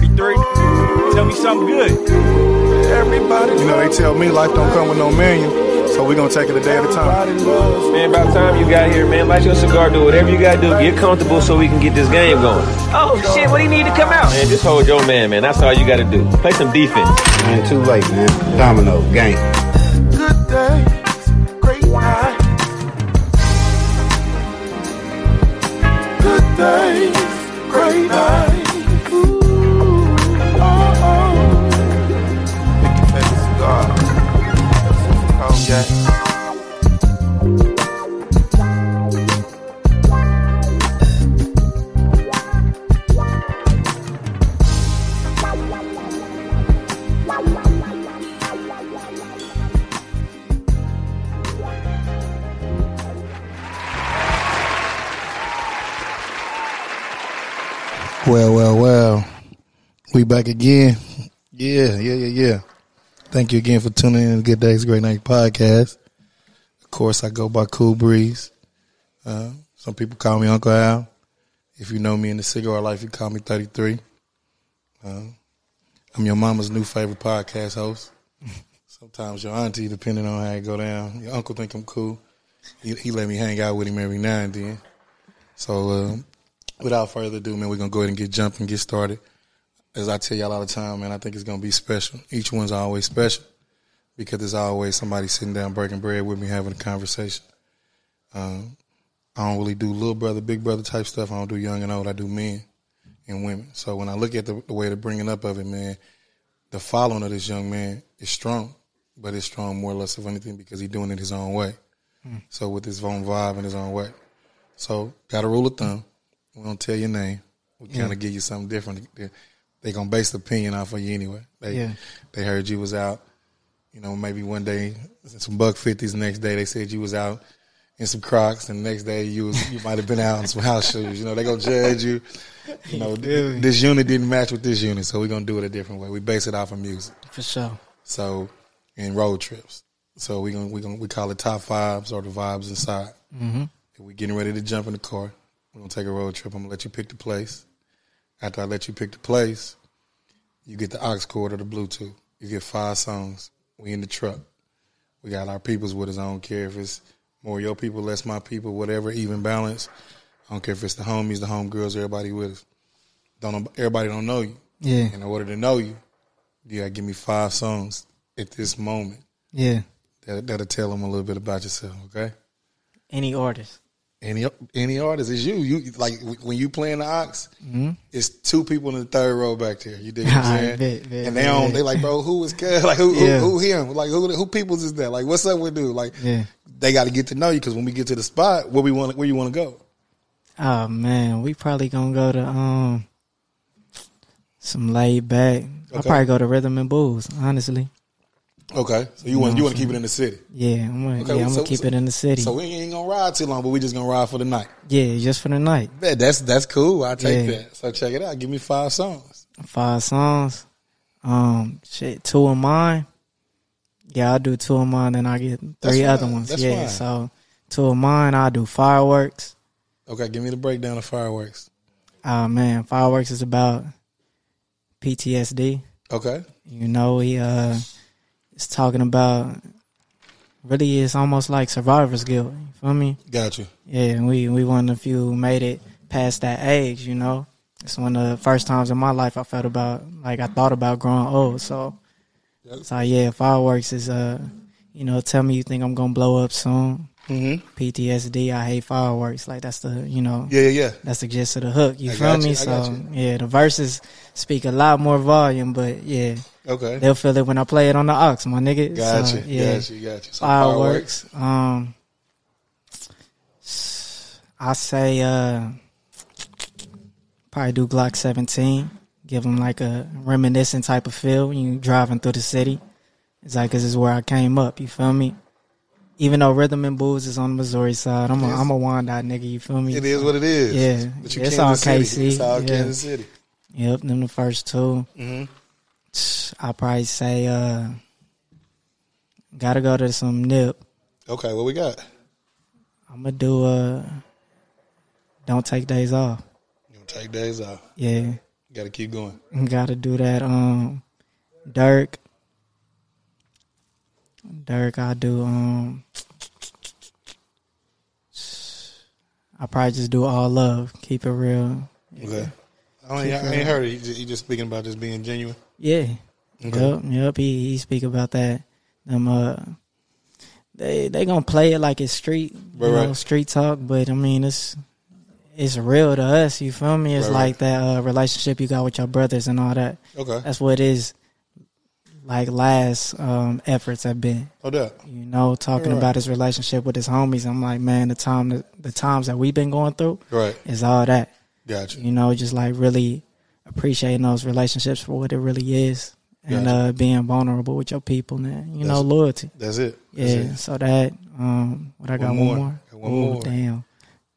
33. Tell me something good. Everybody, you know, they tell me life don't come with no menu, so we're gonna take it a day at a time. Man, about time you got here, man. Light your cigar, do whatever you gotta do. Get comfortable so we can get this game going. Oh shit, what do you need to come out? Man, just hold your man, man. That's all you gotta do. Play some defense. Man, too late, man. Domino, game. Good days, back again. Yeah, yeah, yeah, yeah. Thank you again for tuning in to Good Days, Great Night podcast. Of course, I go by Cool Breeze. Uh, some people call me Uncle Al. If you know me in the cigar life, you call me 33. Uh, I'm your mama's new favorite podcast host. Sometimes your auntie, depending on how it go down. Your uncle think I'm cool. He, he let me hang out with him every now and then. So, uh, without further ado, man, we're gonna go ahead and get jumping, get started. As I tell y'all all the time, man, I think it's gonna be special. Each one's always special because there's always somebody sitting down breaking bread with me, having a conversation. Um, I don't really do little brother, big brother type stuff. I don't do young and old. I do men and women. So when I look at the, the way the bringing up of it, man, the following of this young man is strong, but it's strong more or less of anything because he's doing it his own way. So with his own vibe and his own way. So got a rule of thumb. We don't tell your name. We kind of give you something different. They, gonna base the opinion off of you anyway. They Yeah. they heard you was out. You know, maybe one day some buck fifties. The next day they said you was out in some Crocs, and the next day you was you might have been out in some house shoes. You know, they gonna judge you. You know, th- this unit didn't match with this unit, so we're gonna do it a different way. We base it off of music. For sure. So, and road trips. So we gonna we gonna we call it top fives or the vibes inside. Mm-hmm. If we getting ready to jump in the car, we're gonna take a road trip. I'm gonna let you pick the place. After I let you pick the place, you get the aux cord or the Bluetooth. You get five songs. We in the truck. We got our peoples with us. I don't care if it's more your people, less my people, whatever, even balance. I don't care if it's the homies, the homegirls, everybody with us. Don't know, everybody don't know you. Yeah. And In order to know you, you gotta give me five songs at this moment. Yeah. That, that'll tell them a little bit about yourself. Okay. Any artist. Any any artist is you. You like when you playing the aux, it's two people in the third row back there. You dig what I'm saying? bet, bet, and they on they like, bro, who is good? Like who, Yeah. who who him? Like who who peoples is that? Like what's up with dude? Like Yeah. they got to get to know you because when we get to the spot, where we want where you want to go. Oh man, we probably gonna go to um some laid back. I'll probably go to Rhythm and Blues, honestly. Okay, so you want you want to keep it in the city. Yeah, I'm gonna, Okay, yeah, I'm so- gonna keep so- it in the city. So we ain't gonna ride too long, but we just gonna ride for the night. yeah, just for the night. That's that's cool. I take Yeah. that. So check it out. Give me five songs. Five songs. Um, shit, two of mine. Yeah, I'll do two of mine, then I get That's three fine. other ones. That's yeah, fine. so two of mine. I'll do fireworks. Okay, give me the breakdown of fireworks. Oh man, fireworks is about PTSD. Okay. You know, he uh talking about really it's almost like survivor's guilt. You feel me? Got you. Yeah, and we we one of the few who made it past that age, you know. It's one of the first times in my life I felt about like I thought about growing old. So so yeah, fireworks is uh you know, tell me you think I'm gonna blow up soon. Mm-hmm. PTSD, I hate fireworks. Like that's the you know Yeah, yeah, yeah. that's the gist of the hook. You I feel me? you, So yeah, the verses speak a lot more volume, but yeah, Okay. they'll feel it when I play it on the aux, my nigga. Got So, you. yeah, Got you. Got you. So fireworks. Um, I say uh, probably do Glock 17. Give them like a reminiscent type of feel when you driving through the city. It's like this is where I came up. You feel me? Even though Rhythm and Blues is on the Missouri side, I'm a, I'm a Wyandotte nigga. You feel me? It is what it is. Yeah. But you It's Kansas all City. KC. It's all Yeah. Kansas City. Yep, them the first 2 Mm-hmm. I'll probably say uh, gotta go to some nip. Okay, what we got? I'm gonna do uh, don't take days off. You gonna take days off. Yeah, Got to keep going. Got to do that. Um, Durk. Durk, I do. Um, I probably just do all love. Keep it real. Okay. I ain't, I ain't heard it. He just, just speaking about just being genuine. Yeah. Okay. Yep. Yep. He he speak about that. Them uh, they they gonna play it like it's street, you Right, know, right. street talk. But I mean, it's it's real to us. You feel me? It's Right, like that uh, relationship you got with your brothers and all that. Okay. That's what his like last um, efforts have been. Doubt. You know, talking Right. about his relationship with his homies. I'm like, man, the time that, the times that we've been going through Right. is all that. Gotcha. You know, just like really appreciating those relationships for what it really is, and Gotcha. uh, being vulnerable with your people, man. You know, loyalty. That's it. That's Yeah. it. So that um, what I got One one more. more. One Ooh, more. Damn,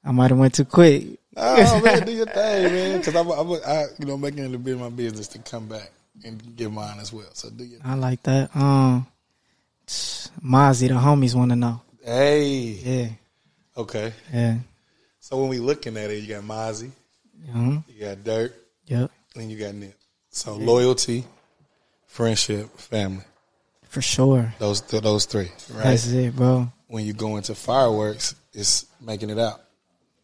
I might have went too quick. Oh man, do your thing, man. Because I'm, I'm, I, you know, making it a bit of my business to come back and give mine as well. So do you? I like that. Um, Mozzy, the homies want to know. Hey. Yeah, Okay. yeah, So when we looking at it, you got Mozzy, hmm you got Durk, yep, and you got Nip. So loyalty, friendship, family. for sure. Those th- those three, right? That's it, bro. when you go into fireworks, it's making it out.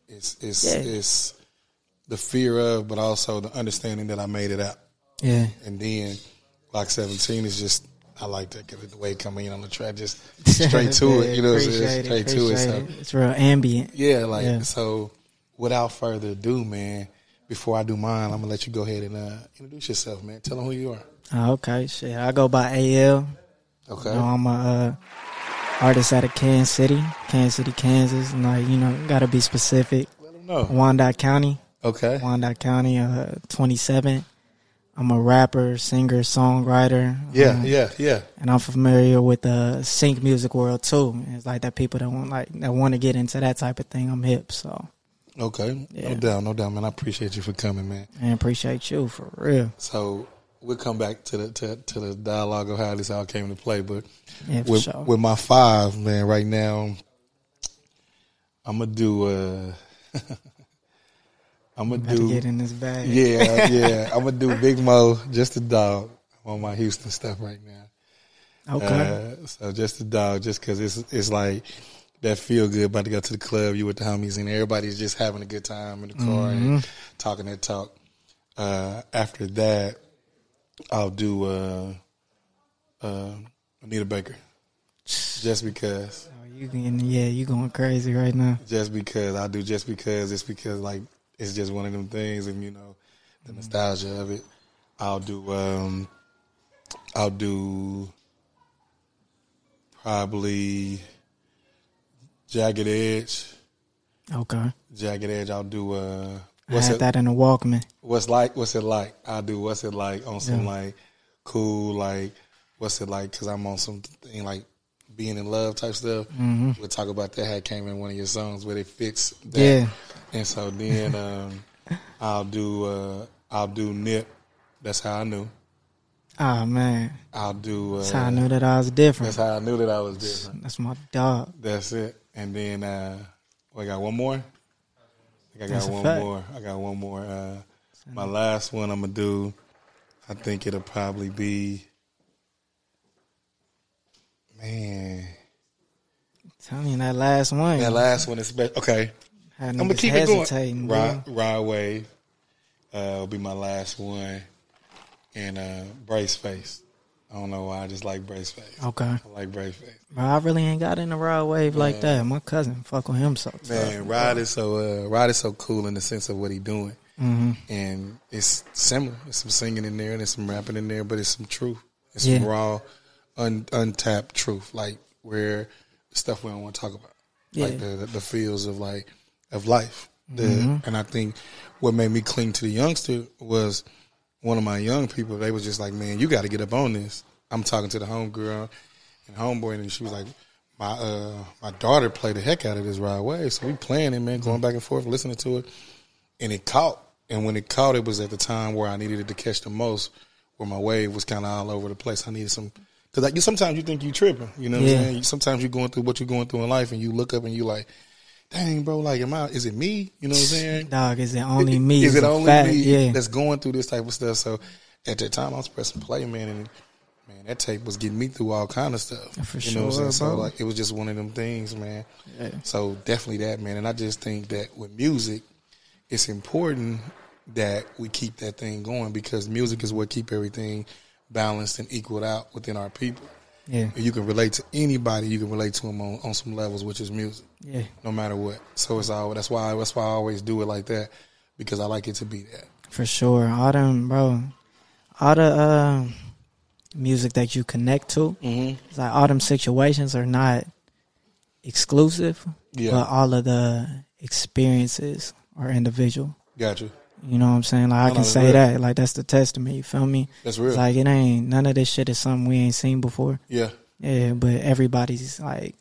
It's it's Yeah. it's the fear of, but also the understanding that I made it out. Yeah, And then Block 17 is just I like that because the way it coming in on the track, just straight to it. You know, what I'm saying? Straight to it. So. It's real ambient. yeah, like Yeah. so. Without further ado, man, before I do mine, I'm gonna let you go ahead and uh, introduce yourself, man. Tell them who you are. Oh, okay, shit. I go by AL. Okay. You know, I'm a uh, artist out of Kansas City, Kansas City, Kansas. And like, you know, gotta be specific. Let them know. Wyandotte County, Okay. Wyandotte County, uh, 27. I'm a rapper, singer, songwriter. Yeah, um, yeah, yeah. And I'm familiar with the sync music world too. It's like that people that want like that want to get into that type of thing. I'm hip, so Okay. Yeah. No doubt, no doubt, man. I appreciate you for coming, man. I appreciate you for real. So we'll come back to the to, to the dialogue of how this all came into play. But Yeah, with sure. with my five, man, right now, I'm gonna do. Uh, I'm gonna do. get in this bag. Yeah, yeah. I'm gonna do Big Moe, just a dog. I'm on my Houston stuff right now. Okay. Uh, so just a dog, just because it's it's like that feel good about to go to the club. You with the homies and everybody's just having a good time in the car and talking that talk. Uh, after that, I'll do uh, uh, Anita Baker, just because. Oh, you can, yeah, you going crazy right now. Just because I do, just because it's because like it's just one of them things, and you know the nostalgia of it. I'll do, um, I'll do probably Jagged Edge. Okay. Jagged Edge. I'll do. Uh, I had it? that in a Walkman. What's like? What's it like? I'll do. What's it like on some Yeah. like cool like. What's it like? Because I'm on some thing like being in love type stuff. Mm-hmm. We'll talk about that. How came in one of your songs where it fits. That. Yeah. And so then um, I'll do uh, I'll do Nip. That's how I knew. Oh man, I'll do. Uh, that's how I knew that I was different. That's how I knew that I was different. That's my dog. That's it. And then uh, well, I got one more. I think I got one fact. more. I got one more. Uh, my last one I'm gonna do. I think it'll probably be. Man, Tell me that last one. that last one is spe- okay. I'm gonna keep it going. Rod Wave uh, will be my last one, and uh, brace face. I don't know why I just like brace face. Okay, I like brace face. bro. I really ain't got in the Rod Wave like that. My cousin fuck with him so. Man, Rod is so uh, Rod is so cool in the sense of what he doing, hmm and it's similar. There's some singing in there, and there's some rapping in there, but it's some truth. It's Yeah. some raw, un, untapped truth, like where stuff we don't want to talk about, like Yeah. the the feels of like of life. The, Mm-hmm. And I think what made me cling to the youngster was one of my young people. They was just like, "Man, you got to get up on this." I'm talking to the homegirl and homeboy, and she was like, "My uh, my daughter played the heck out of this right away, so we playing it, man, going back and forth, listening to it, and it caught. And when it caught, it was at the time where I needed it to catch the most, where my wave was kind of all over the place. I needed some because like you sometimes you think you tripping, you know what Yeah. I'm saying? You, sometimes you're going through what you're going through in life, and you look up and you like, dang, bro, like, am I? Is it me? You know what I'm saying? Dog, is it only me? Is it only fact, me Yeah. that's going through this type of stuff? So at that time, I was pressing play, man, and man, that tape was getting me through all kind of stuff. For you know what I'm sure, saying? So like, it was just one of them things, man. Yeah. So definitely that, man. And I just think that with music, it's important that we keep that thing going because music is what keep everything balanced and equaled out within our people. Yeah. You can relate to anybody. You can relate to them on, on some levels, which is music Yeah. no matter what. So it's all that's why that's why I always do it like that because I like it to be that. For sure. All them, bro. All the uh, music that you connect to, Mm-hmm. it's like all them situations are not exclusive, Yeah, but all of the experiences are individual. gotcha. You know what I'm saying? Like I can no, say real. that. Like that's the testament. You feel me? That's real. It's like it ain't none of this shit is something we ain't seen before. yeah, Yeah, but everybody's like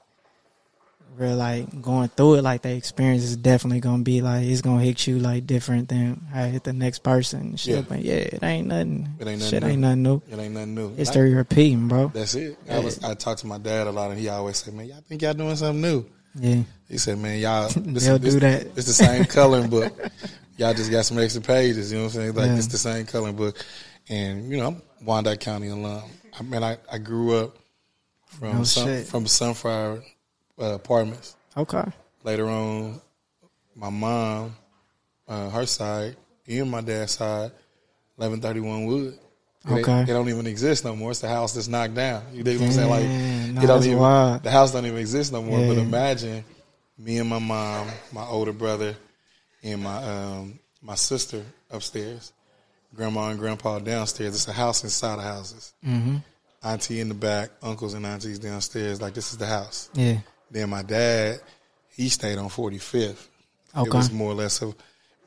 real like going through it like the experience is definitely gonna be like it's gonna hit you like different than how it hit the next person shit. Yeah. But yeah, it ain't nothing. It ain't nothing shit new. ain't nothing new. it ain't nothing new. History repeating, bro. That's it. I was I talked to my dad a lot, and he always said, "Man, y'all think y'all doing something new?" Yeah. He said, "Man, y'all this, They'll this, do that. It's the same coloring book. Y'all just got some extra pages. You know what I'm saying? Like Yeah. it's the same coloring book." And you know, I'm Wyandotte County alum. I mean, I, I grew up from No Sun, from Sunflower uh, Apartments. Okay. later on, my mom, uh, her side, and my dad's side, eleven thirty one Wood. Okay. it don't even exist no more. It's the house that's knocked down. You dig what I'm saying? Like it don't even wild. the house don't even exist no more. But imagine me and my mom, my older brother, and my um, my sister upstairs, grandma and grandpa downstairs. It's a house inside of houses. Mm-hmm. Auntie in the back, uncles and aunties downstairs. Like this is the house. Yeah. Then my dad, he stayed on 45th. Okay. It was more or less of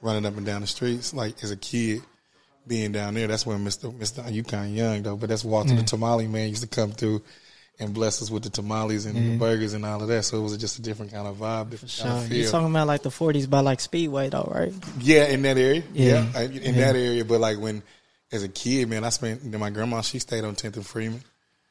running up and down the streets. Like as a kid, being down there, that's when Mr. Mr. You kind of young though, but that's Walter the tamale man used to come through and bless us with the tamales and the burgers and all of that. So it was just a different kind of vibe, different kind So of you feel. talking about like the forties by like Speedway though, right? yeah, in that area. Yeah. Yeah, in Yeah. that area. But like when, as a kid, man, I spent. My grandma, she stayed on 10th and Freeman.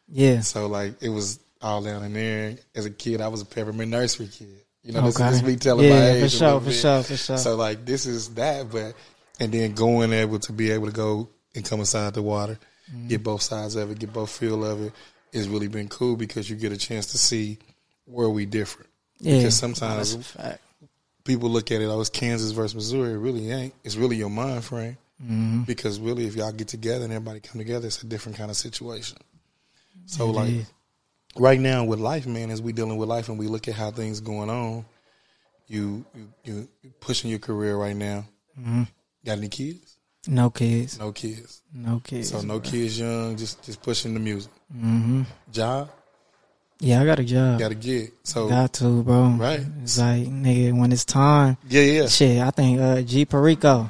Yeah. So like it was all down in there. As a kid, I was a peppermint nursery kid. You know, this Okay. is just me telling Yeah, my for age. a sure, for bit. sure, for sure. So like this is that, but and then going able to be able to go and come inside the water, Mm-hmm. get both sides of it, get both feel of it, it's really been cool because you get a chance to see where we differ. Yeah. Because sometimes fact. people look at it, oh, it's Kansas versus Missouri. It really ain't. It's really your mind frame. Mm-hmm. Because really, if y'all get together and everybody come together, it's a different kind of situation. So, It like, is. right now with life, man, as we dealing with life and we look at how things going on, you you, you you pushing your career right now. Mm-hmm. Got any kids? No kids. No kids. No kids. So no kids young, just just pushing the music. Mm-hmm. Job, Yeah, I got a job. got to get. So Got to, bro. Right. It's like, nigga, when it's time, yeah, yeah, shit, I think uh, G Perico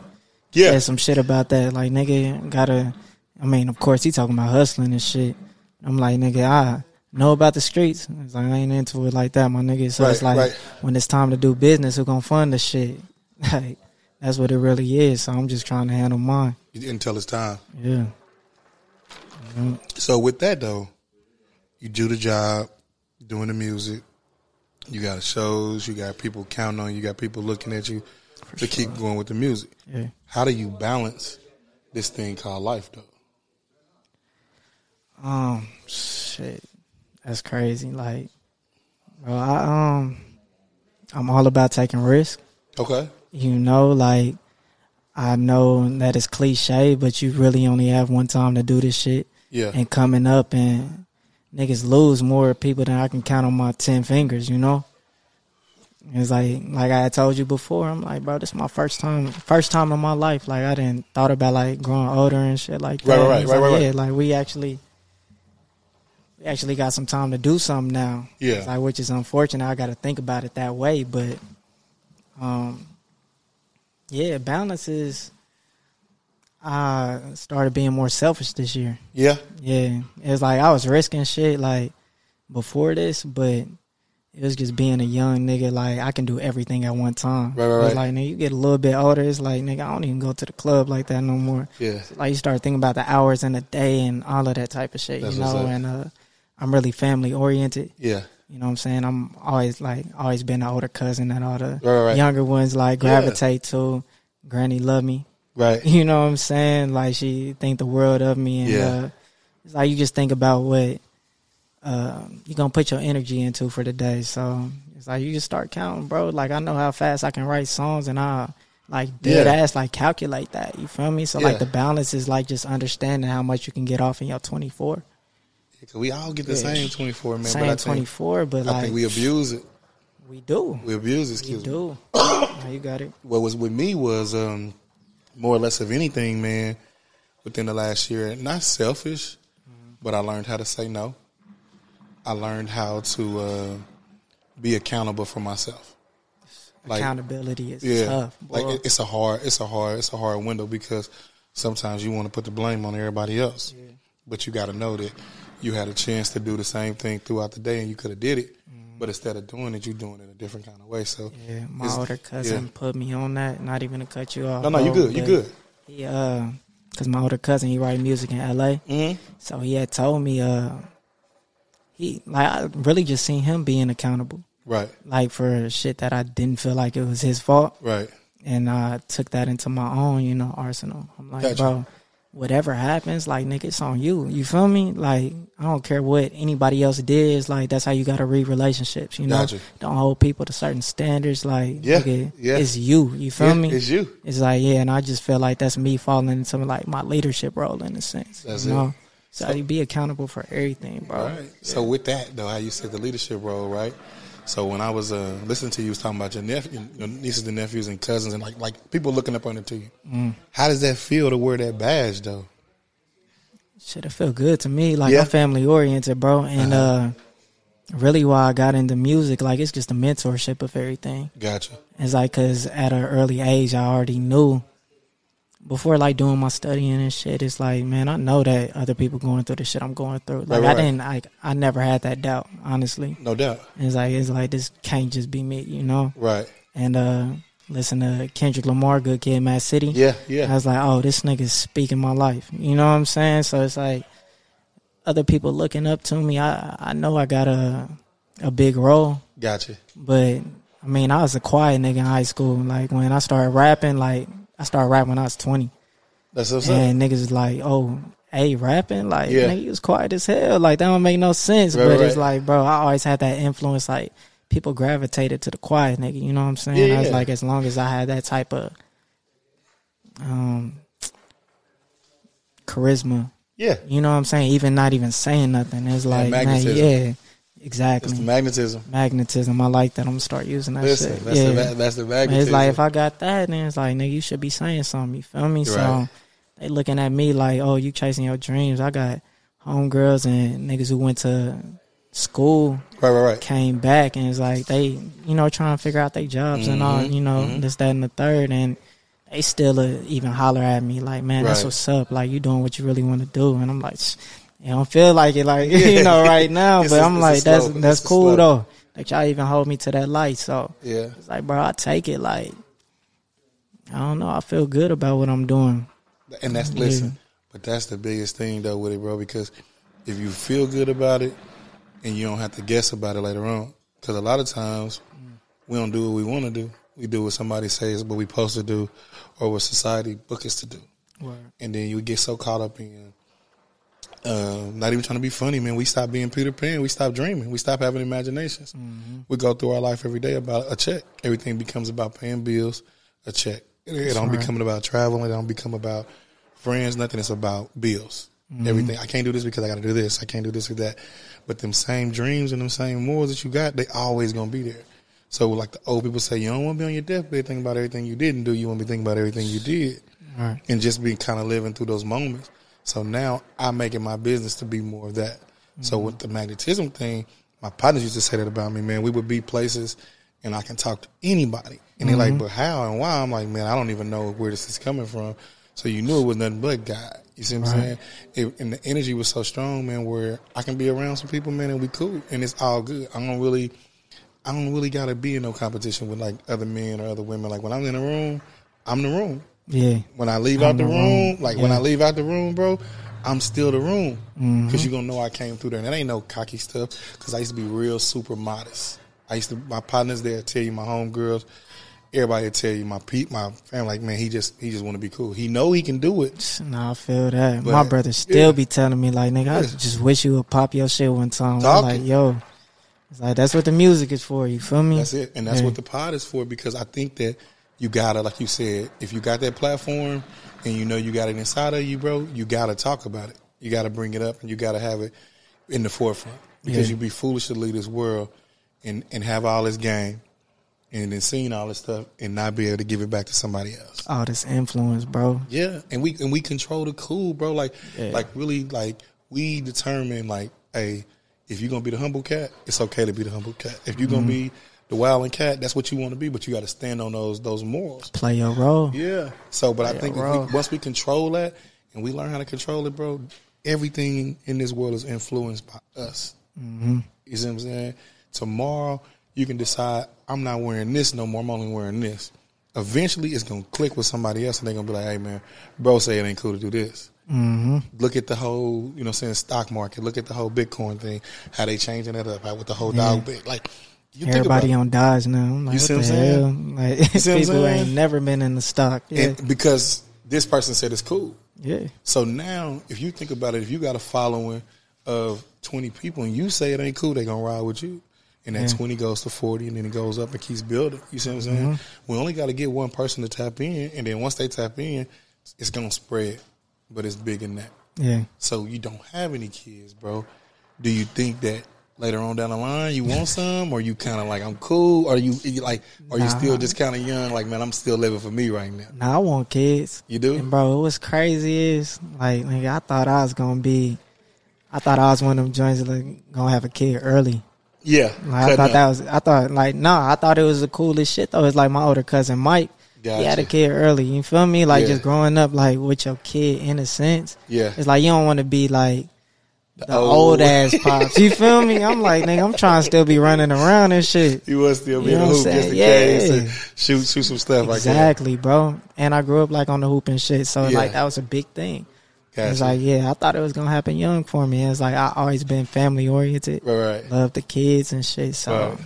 yeah. said some shit about that. Like, nigga, gotta, I mean, of course, he talking about hustling and shit. I'm like, nigga, I know about the streets. It's like, I ain't into it like that, my nigga. So it's like, right. when it's time to do business, who gonna fund the shit? Like, that's what it really is. So I'm just trying to handle mine. Until it's time. Yeah. So with that though, you do the job, doing the music. You got shows. You got people counting on you. You got people looking at you to keep going with the music. Yeah. How do you balance this thing called life though? Um, shit, that's crazy. Like, bro, I um, I'm all about taking risks. Okay. You know, like I know that it's cliche, but you really only have one time to do this shit. Yeah. And coming up and niggas lose more people than I can count on my ten fingers. You know. It's like like I had told you before. I'm like, bro, this is my first time, first time in my life. Like I didn't thought about like growing older and shit like that. Right, right, right, It's right, right, Yeah, like we actually, we actually got some time to do something now. Yeah. It's like which is unfortunate. I got to think about it that way, but, um, yeah, balance is. I started being more selfish this year. Yeah. Yeah, it was like I was risking shit like before this, but it was just being a young nigga. Like I can do everything at one time. Right, right, It was right. like nigga, you get a little bit older, it's like nigga, I don't even go to the club like that no more. Yeah. Like you start thinking about the hours in the day and all of that type of shit, That's you know. And uh, I'm really family oriented, Yeah. You know what I'm saying? I'm always like always been the older cousin that all the Right, right. younger ones like Yeah. gravitate to. Granny love me. Right. You know what I'm saying? Like she think the world of me, and Yeah. uh, it's like you just think about what uh, you gonna put your energy into for the day. So it's like you just start counting, bro. Like I know how fast I can write songs, and I like dead Yeah. ass like calculate that. You feel me? So Yeah. like the balance is like just understanding how much you can get off in your 24, Cause we all get the Yeah. same twenty four, man. same think, 24, but I like think we abuse it. we do, We abuse it. we Excuse me. do. Now you got it. what was with me was um, more or less of anything, man. Within the last year, not selfish, but I learned how to say no. I learned how to uh, be accountable for myself. Like, Accountability is yeah, tough. like it- it's a hard, it's a hard, it's a hard window because sometimes you want to put the blame on everybody else, but you got to know that you had a chance to do the same thing throughout the day and you could have did it, but instead of doing it, you're doing it a different kind of way. So Yeah, my older cousin yeah. put me on that. Not even to cut you off. No, no, you good, you good. He uh, cause my older cousin he write music in L.A. Mm-hmm. So he had told me uh, he like I really just seen him being accountable, Right, like for shit that I didn't feel like it was his fault, right. and I took that into my own, you know, arsenal. I'm like, Gotcha. bro. Whatever happens, like nigga, it's on you. You feel me? Like I don't care what anybody else did. It's like that's how you gotta read relationships. You know, Gotcha. don't hold people to certain standards. Like Yeah, nigga, yeah. it's you. You feel Yeah, me? It's you. It's like yeah, and I just feel like that's me falling into like my leadership role in a sense. That's you it. know? So, you be accountable for everything, bro. All right. So with that though, how you said the leadership role, right? So when I was uh, listening to you, was talking about your nephew, your nieces and nephews and cousins, and like like people looking up under to you. Mm. How does that feel to wear that badge though? Should it feel good to me. Like Yeah. I'm family oriented, bro. And uh really why I got into music, like it's just the mentorship of everything. Gotcha. It's like cause at an early age I already knew before like doing my studying and shit, it's like, man, I know that other people going through the shit I'm going through. Like Right, I didn't like I never had that doubt, honestly. No doubt. It's like it's like this can't just be me, you know? Right. And uh listen to Kendrick Lamar, Good Kid, Mad City. Yeah. Yeah. I was like, oh, this nigga's speaking my life. You know what I'm saying? So it's like other people looking up to me. I I know I got a a big role, Gotcha. but I mean, I was a quiet nigga in high school. Like when I started rapping, like I started rapping when I was 20, That's what's up. and niggas was like, oh. Hey, rapping like Yeah. nigga, you was quiet as hell. Like that don't make no sense. Right, but it's like, bro, I always had that influence. Like people gravitated to the quiet nigga. You know what I'm saying? Yeah, I was yeah. like, as long as I had that type of um charisma, Yeah. you know what I'm saying? Even not even saying nothing. It's like, man, magnetism. Yeah, It's exactly. the magnetism. magnetism. I like that. I'm gonna start using that Listen, shit. that's yeah. the that's the magnetism. it's like if I got that, then it's like, nigga, you should be saying something. You feel me? So Right. they looking at me like, oh, you chasing your dreams. I got homegirls and niggas who went to school right, right, right. came back and it's like they, you know, trying to figure out their jobs and all, Mhm, you know, mhm. this, that, and the third, and they still uh, even holler at me like, man, that's Right. what's up. Like you doing what you really want to do, and I'm like, "Sh- I don't feel like it, like you know, right now. But I'm like, that's that's It's cool though. Like y'all even hold me to that light, so Yeah. it's like, bro, I take it. Like I don't know, I feel good about what I'm doing. And that's Yeah. listen, but that's the biggest thing though with it, bro. Because if you feel good about it, and you don't have to guess about it later on, because a lot of times we don't do what we want to do. We do what somebody says what we supposed to do, or what society book us to do, Right. and then you get so caught up in. Um, not even trying to be funny, man. We stop being Peter Pan. We stop dreaming. We stop having imaginations. We go through our life every day about a check. Everything becomes about paying bills, a check. It, it don't right. become about traveling. It don't become about friends. Nothing. It's about bills. Everything. I can't do this because I got to do this. I can't do this or that. But them same dreams and them same morals that you got, they always gonna be there. So like the old people say, you don't want to be on your deathbed thinking about everything you didn't do. You want to be thinking about everything you did Right. and just be kind of living through those moments. So now I make it my business to be more of that. So mm-hmm. with the magnetism thing, my partners used to say that about me, man. We would be places and I can talk to anybody. And they're like, mm-hmm. but how and why? I'm like, man, I don't even know where this is coming from. So you knew it was nothing but God. You see what I'm saying? It, and the energy was so strong, man, where I can be around some people, man, and we cool. And it's all good. I don't really I don't really gotta be in no competition with like other men or other women. Like when I'm in a room, I'm the room Yeah. when I leave out the the room, room. like when I leave out the room, bro, I'm still the room because Mm-hmm. you're gonna know I came through there. And that ain't no cocky stuff because I used to be real super modest. I used to my partners there tell you my homegirls, everybody tell you my pe my family like man he just he just want to be cool. He know he can do it. Nah, I feel that. But, My brother still yeah. be telling me like, nigga, I just wish you would pop your shit one time. I'm like, yo, it's like that's what the music is for. You feel me? That's it, and that's Yeah. what the pod is for. Because I think that you gotta, like you said, if you got that platform and you know you got it inside of you, bro, you gotta talk about it. You gotta bring it up, and you gotta have it in the forefront. Because Yeah. you'd be foolish to leave this world and and have all this game, and then seeing all this stuff and not be able to give it back to somebody else. All this influence, bro. Yeah, and we and we control the cool, bro. Like Yeah. like really like we determine like, hey, if you're gonna be the humble cat, it's okay to be the humble cat. If you're gonna Mm-hmm. be the wilding cat, that's what you want to be. But you got to stand on those those morals. Play your role. Yeah. So, but I think we, once we control that and we learn how to control it, bro, everything in this world is influenced by us. Mm-hmm. You see what I'm saying? Tomorrow you can decide I'm not wearing this no more. I'm only wearing this. Eventually, it's gonna click with somebody else, and they're gonna be like, "Hey, man, bro, say it ain't cool to do this." Mm-hmm. Look at the whole, you know, what I'm saying stock market. Look at the whole Bitcoin thing. How they changing it up? How with the whole dog bit. Like, you Everybody on Dodge now. I'm like, You see the what I'm saying? Like what people ain't never been in the stock. Yeah, because this person said it's cool. yeah. So now, if you think about it, if you got a following of 20 people and you say it ain't cool, they going to ride with you. And that 20 goes to 40 and then it goes up and keeps building. You see what I'm saying? Mm-hmm. We only got to get one person to tap in. And then once they tap in, it's going to spread. But it's bigger than that. Yeah. So you don't have any kids, bro. Do you think that later on down the line you want some, or you kind of like I'm cool, or you, like, are you still just kind of young? Like, man, I'm still living for me right now. Now I want kids. You do? And bro, what's crazy is like, nigga, I thought I was gonna be, I thought I was one of them joints that like, gonna have a kid early. Yeah, Like, I thought up. that was, I thought like, nah, I thought it was the coolest shit though. It's like my older cousin Mike. He had a kid early. You feel me? Like Yeah. just growing up like with your kid in a sense. Yeah. It's like you don't want to be like the old- old ass pops. You feel me? I'm like, nigga, I'm trying to still be running around and shit. You was still be You in the hoop just in saying? case and shoot shoot some stuff like Exactly, bro. And I grew up like on the hoop and shit, so Yeah. like that was a big thing. that. It's like, yeah, I thought it was gonna happen young for me. It's like I always been family oriented, right, right. love the kids and shit. So Right.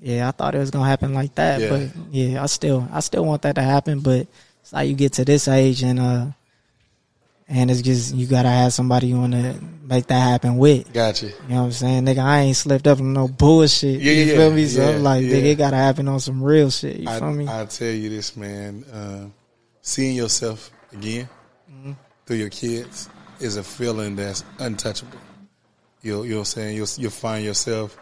yeah, I thought it was gonna happen like that. Yeah. But yeah, I still I still want that to happen. But it's like you get to this age and uh and it's just you gotta have somebody you wanna make that happen with. Gotcha. You know what I'm saying? Nigga, I ain't slipped up on no bullshit. Yeah, you yeah, feel me? So yeah, I'm like, nigga, it gotta happen on some real shit. You I, feel me? I tell you this, man. Uh, seeing yourself again Mm-hmm. through your kids is a feeling that's untouchable. You'll, you'll saying you'll you'll find yourself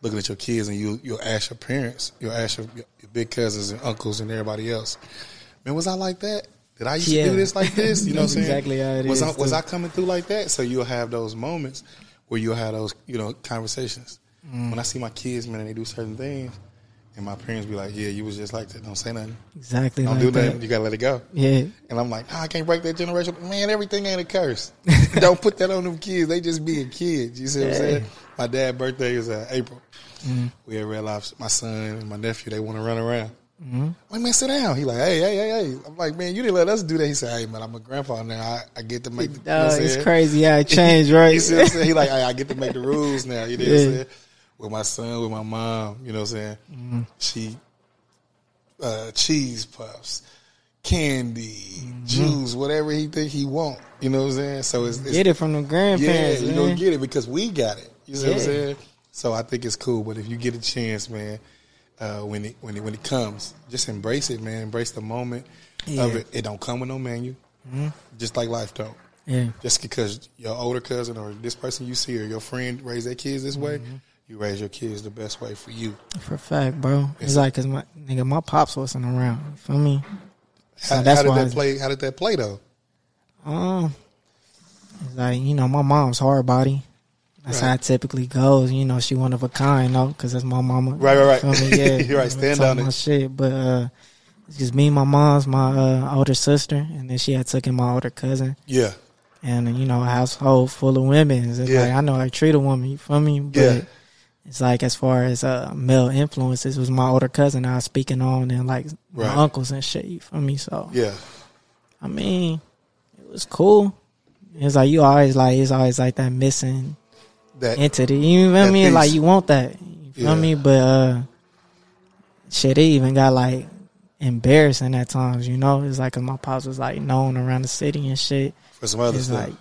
looking at your kids and you you'll ask your parents, you'll ask your, your big cousins and uncles and everybody else, man, was I like that? Did I used to do this like this? You know what I'm That's saying? exactly how it was is, I was. I coming through like that? So you'll have those moments where you'll have those, you know, conversations. Mm. When I see my kids, man, and they do certain things, and my parents be like, "Yeah, you was just like that. Don't say nothing. exactly Don't like do that. nothing. You gotta let it go." Yeah. And I'm like, oh, I can't break that generation. Man, everything ain't a curse. Don't put that on them kids. They just being kids. You see what I'm saying? My dad's birthday is uh, April. Mm-hmm. We had Red Lobster. My son and my nephew, they want to run around. Mm-hmm. Like, man, sit down. He like, hey, hey, hey, hey. I'm like, man, you didn't let us do that. He said, hey, man, I'm a grandpa now. I, I get to make the, you know Uh, it's saying? crazy how it changed, right? You see what I'm saying? He like, hey, I get to make the rules now. You know what I'm saying? With my son, with my mom, you know what I'm saying? Mm-hmm. She, uh, cheese puffs, candy, Mm-hmm. juice, whatever he think he want. You know what I'm saying? So it's, it's Get it from the grandparents. yeah, you man. gonna get it because we got it. You see what I'm saying? So I think it's cool. But if you get a chance, man, uh, when it when it when it comes, just embrace it, man. Embrace the moment of it. It don't come with no manual. Just like life don't. Yeah. Just because your older cousin or this person you see or your friend raised their kids this way, Mm-hmm. you raise your kids the best way for you. For a fact, bro. It's It's- like, cause my nigga, my pops wasn't around. You feel me? So How, that's how did why that play? How did that play though? Um, it's like you know, my mom's hard body. That's how it typically goes. You know, she one of a kind, though, because that's my mama. Right, right, right. You? Yeah, You're right. Stand on it. shit, but uh, it's just me, my mom's, my uh, older sister, and then she had taken my older cousin, Yeah, and you know, a household full of women. It's Yeah. like I know I treat a woman. You feel me? But Yeah. It's like as far as uh, male influences was my older cousin I was speaking on and like Right. my uncles and shit. You feel me? So yeah. I mean, it was cool. It's like you always like it's always like that missing That entity. You know what I mean? piece. Like you want that. You feel Yeah. me? But uh shit, it even got like embarrassing at times, you know? It's like 'cause my pops was like known around the city and shit. for some other It's stuff. like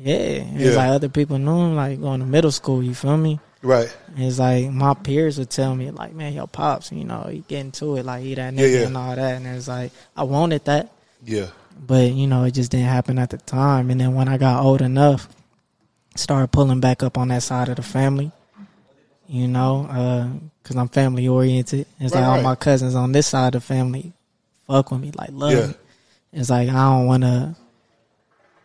yeah. It's Yeah. like other people knew him like going to middle school, you feel me? right. And It's like my peers would tell me like, man, your pops, you know, he getting to it, like he that Yeah, nigga yeah. and all that. And it's like I wanted that, Yeah. but you know, it just didn't happen at the time. And then when I got old enough, started pulling back up on that side of the family. You know, because I'm family oriented. It's Right, like all right. my cousins on this side of the family fuck with me, like love Yeah. me. It's like I don't want to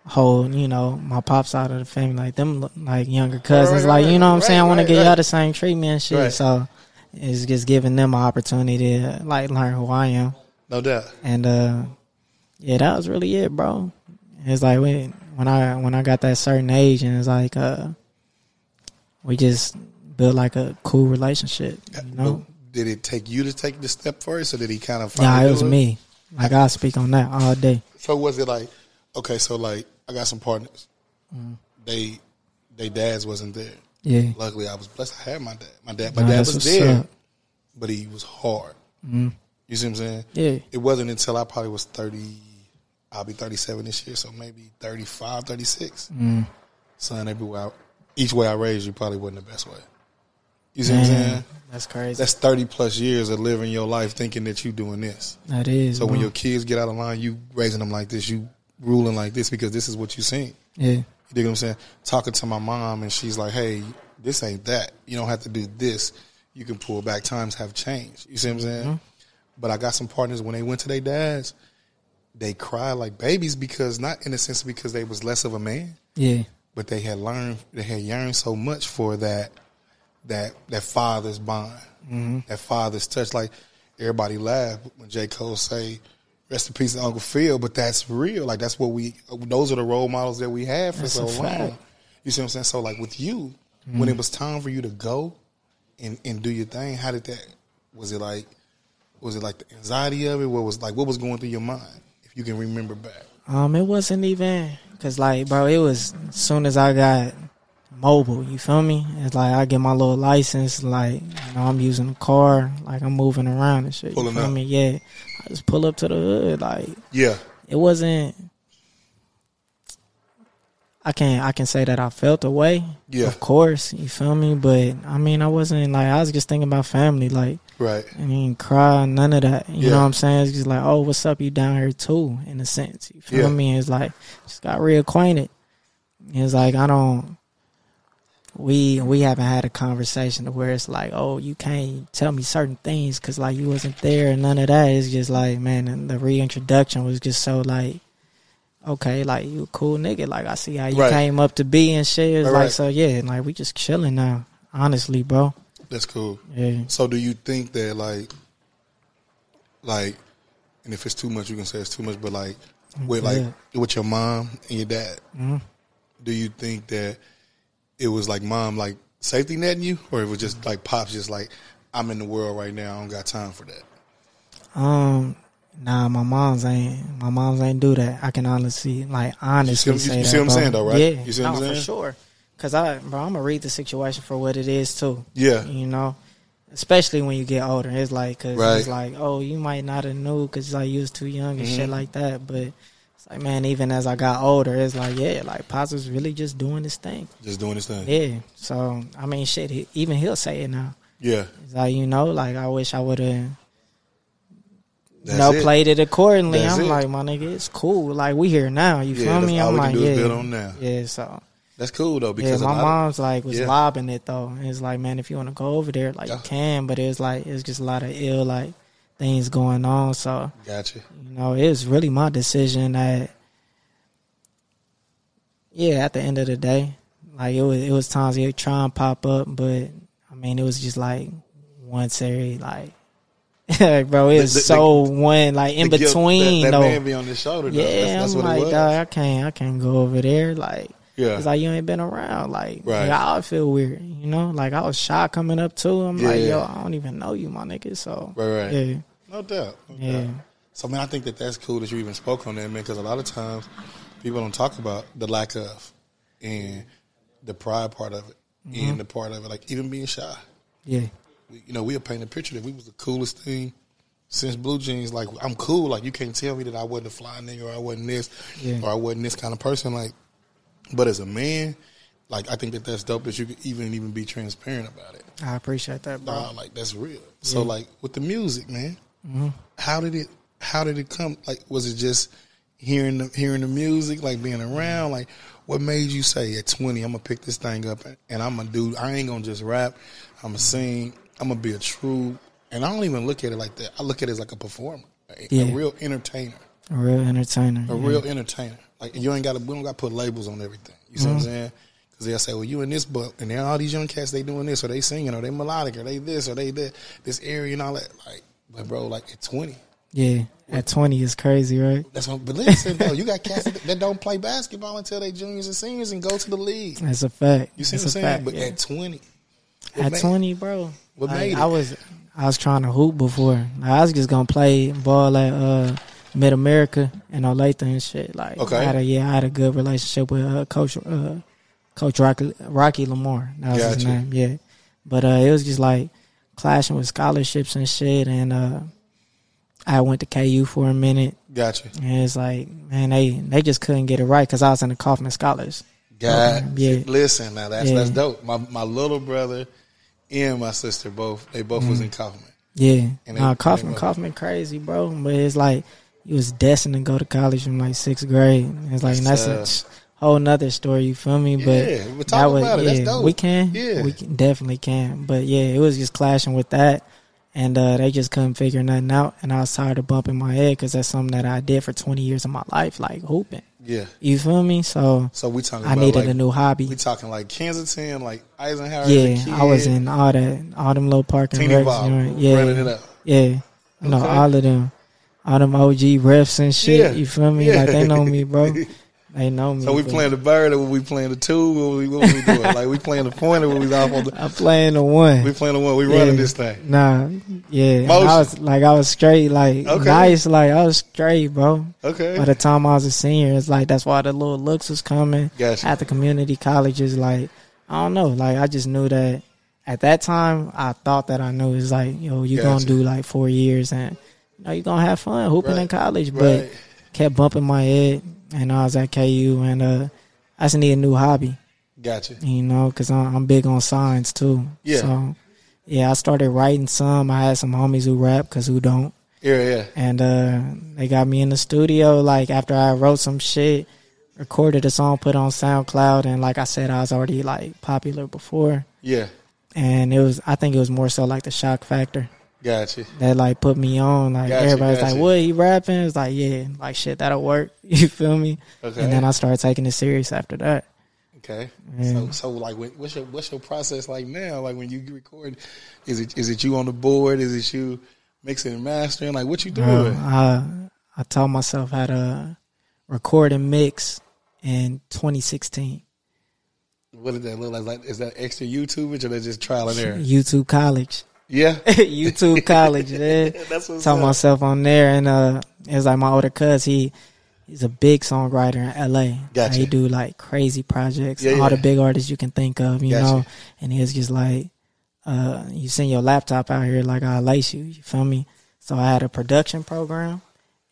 hold, you know, my pop side of the family like them, like younger cousins. right, like you know what I'm saying. I want to give y'all the same treatment and shit. So it's just giving them an opportunity to like learn who I am. No doubt. And uh yeah, that was really it, bro. It's like when when I when I got that certain age and it's like uh we just built like a cool relationship, you know. Did it take you to take the step first, or did he kind of? Yeah, it was do me. Like I speak on that all day. So was it like, okay, so like I got some partners. Mm-hmm. They, they dads wasn't there. Yeah. Luckily, I was blessed. I had my dad. My dad, my dad was there, up. but he was hard. Mhm. You see what I'm saying? Yeah. It wasn't until I probably was 30. I'll be 37 this year, so maybe 35, 36. Mm. Son, everywhere, I, each way I raised you probably wasn't the best way. You see what I'm saying? That's crazy. That's 30 plus years of living your life thinking that you're doing this. that is. So when your kids get out of line, you raising them like this, you ruling like this because this is what you seen. yeah. You dig what I'm saying? Talking to my mom and she's like, "Hey, this ain't that. You don't have to do this. You can pull back. Times have changed." You see what I'm saying? Mm-hmm. But I got some partners when they went to their dads, they cried like babies because not in a sense because they was less of a man, Yeah. but they had learned, they had yearned so much for that, that that father's bond, Mm-hmm. that father's touch. Like everybody laughed when J Cole say, "Rest in peace, to Uncle Phil," but that's real. Like that's what we. Those are the role models that we had for That's so long. You see what I'm saying? So like with you, when it was time for you to go and and do your thing, how did that? Was it like? Was it like the anxiety of it? What was like? What was going through your mind? If you can remember back. Um, it wasn't even cause like, bro, it was as soon as I got mobile. You feel me? It's like I get my little license. Like, you know, I'm using the car. Like I'm moving around and shit. Pulling you feel up. me? Yeah. I just pull up to the hood. Like Yeah. it wasn't. I can't. I can say that I felt away. Yeah. Of course, you feel me. But I mean, I wasn't like I was just thinking about family. Like Right. I mean, cry, none of that. You Yeah. know what I'm saying? It's just like, oh, what's up? You down here too, in a sense. You feel Yeah. me? It's like just got reacquainted. It's like I don't. We we haven't had a conversation where it's like, oh, you can't tell me certain things because like you wasn't there and none of that. It's just like, man, and the reintroduction was just so like, okay, like you a cool nigga. Like I see how you Right. came up to be and shit. It's Right, like right. so yeah, like we just chilling now. Honestly, bro. That's cool. Yeah. So do you think that like like and if it's too much you can say it's too much, but like with like Yeah. with your mom and your dad, Mhm. do you think that it was like mom like safety netting you or it was just like pops just like I'm in the world right now, I don't got time for that. Um, nah, my mom's ain't. My mom's ain't do that. I can honestly, like, honestly you- say you that. see what I'm bro. saying, though, right? Yeah, You see what I'm saying? for sure. Cause I, bro, I'm gonna read the situation for what it is too. Yeah. you know, especially when you get older, it's like, cause Right. it's like, oh, you might not have knew, cause like you was too young and Mm-hmm. shit like that. But it's like, man, even as I got older, it's like, yeah, like Pops was really just doing his thing. Just doing this thing. Yeah. So I mean, shit, he, even he'll say it now. Yeah. It's like you know, like I wish I would have That's know, it. played it accordingly. That's I'm it. like, my nigga, it's cool. Like we here now. You Yeah, feel me? I'm like, yeah, build on now. yeah. So That's cool though yeah, because a my lot of- mom's like was yeah. lobbing it though. And It's like, man, if you want to go over there, like Yeah. you can, but it's like it's just a lot of ill like things going on. So Gotcha. you know, it's really my decision that. Yeah, at the end of the day, like it was, it was times would try and pop up, but I mean, it was just like once every like, bro, it The- was the- so one like in guilt between that, man be on his shoulder. Though. Yeah, that's, that's I'm what like, it was. dog, I can't, I can't go over there. Like, Yeah. it's like you ain't been around. Like, Right. I feel weird, you know. Like I was shy coming up to him. Yeah, like, yo. I don't even know you, my nigga. So, Right, right. yeah, No doubt. No yeah, doubt. So man, I think that that's cool that you even spoke on that, man. Because a lot of times, people don't talk about the lack of and the pride part of it Mm-hmm. and the part of it, like even being shy. Yeah. We, you know, we'll paint a picture that we was the coolest thing since blue jeans. Like I'm cool. Like you can't tell me that I wasn't a fly nigga or I wasn't this Yeah. or I wasn't this kind of person. Like, but as a man, like I think that that's dope that you could even even be transparent about it. I appreciate that, bro. Like that's real. So like with the music, man, mm-hmm. how did it? How did it come? Like, was it just hearing the hearing the music, like being around? Like, what made you say at twenty, I'm gonna pick this thing up and, and I'm gonna do? I ain't gonna just rap. I'm gonna sing. I'm gonna be a true. And I don't even look at it like that. I look at it as like a performer, a, Yeah. a real entertainer, A real entertainer. a yeah. real entertainer. Like you ain't got to. We don't got to put labels on everything. You see what I'm saying? Because they'll say, "Well, you in this book, and then all these young cats they doing this, or they singing, or they melodic, or they this, or they that, this area and all that." Like, but bro, like at 20, Yeah. At 20 is crazy, right? that's what. But listen, though, you got cats that, don't play basketball until they juniors and seniors and go to the league. That's a fact. You see That's what I'm saying? fact, but yeah. at 20, At made- 20, bro. What like, made it? I was I was trying to hoop before. I was just gonna play ball at uh, Mid America and Olathe and shit. Like, Okay. I had a, yeah, I had a good relationship with uh, Coach uh, Coach Rocky, Rocky Lamar. That was his name. Yeah, but uh, it was just like clashing with scholarships and shit. And uh, I went to KU for a minute, Gotcha. and it's like, man, they they just couldn't get it right because I was in the Kauffman Scholars. God, Yeah. listen now, that's Yeah. that's dope. My my little brother and my sister both they both Mm. was in Kauffman. Yeah, And nah, they- Kauffman, Kauffman, crazy, bro. But it's like he was destined to go to college from like sixth grade. It's like That's that's, a whole nother story. You feel me? But Yeah, but talk about it. Yeah, we can, Yeah. we can, definitely can. But yeah, it was just clashing with that, and uh, they just couldn't figure nothing out. And I was tired of bumping my head because that's something that I did for twenty years of my life, like hooping. Yeah. You feel me? So So we talking. I needed like, a new hobby. We talking like Kensington, like Eisenhower. Yeah, I was in all that, all them little parking Teeny. Bob, you know, yeah, running it up. Yeah. No, Okay. all of them. All them OG refs and shit. Yeah. You feel me? Yeah. Like they know me, bro. They know me. So we but playing the bird, or we playing the two? What we, what we doing? like we playing the point, or we off on the? I'm playing the one. We playing the one. We Yeah. running this thing. Nah, yeah. Motion. I was like, I was straight, like Okay. nice, like I was straight, bro. Okay. By the time I was a senior, it's like that's why the little looks was coming Gotcha. at the community colleges. Like I don't know, like I just knew that at that time. I thought that I knew it's like yo, you gonna do like four years and know you gonna have fun hooping in college, but Right. kept bumping my head, and I was at KU, and uh, I just need a new hobby, Gotcha. you know, because I'm, I'm big on signs too. Yeah. So, yeah, I started writing some. I had some homies who rap, because who don't, Yeah, yeah. and uh, they got me in the studio. Like after I wrote some shit, recorded a song, put on SoundCloud, and like I said, I was already like popular before, Yeah. and it was. I think it was more so like the shock factor. Gotcha. that like put me on. Like Gotcha, everybody's gotcha. like, "What he rapping?" It's like, yeah, like shit, that'll work. You feel me? Okay. And then I started taking it serious after that. Okay. Yeah. So, so like, what's your what's your process like now? Like when you record, is it is it you on the board? Is it you mixing and mastering? Like what you doing? Um, I I taught myself how to record and mix in 2016. what did that look like? Is that extra YouTubers or that just trial and error? YouTube college, Yeah. YouTube college. Yeah, That's what's taught up. myself on there, and uh, it was like my older cuz he. He's a big songwriter in LA. Gotcha. He do like crazy projects, Yeah, all yeah. the big artists you can think of, you Gotcha. know. And he was just like, uh, you send your laptop out here, like I'll lace you. You feel me? So I had a production program,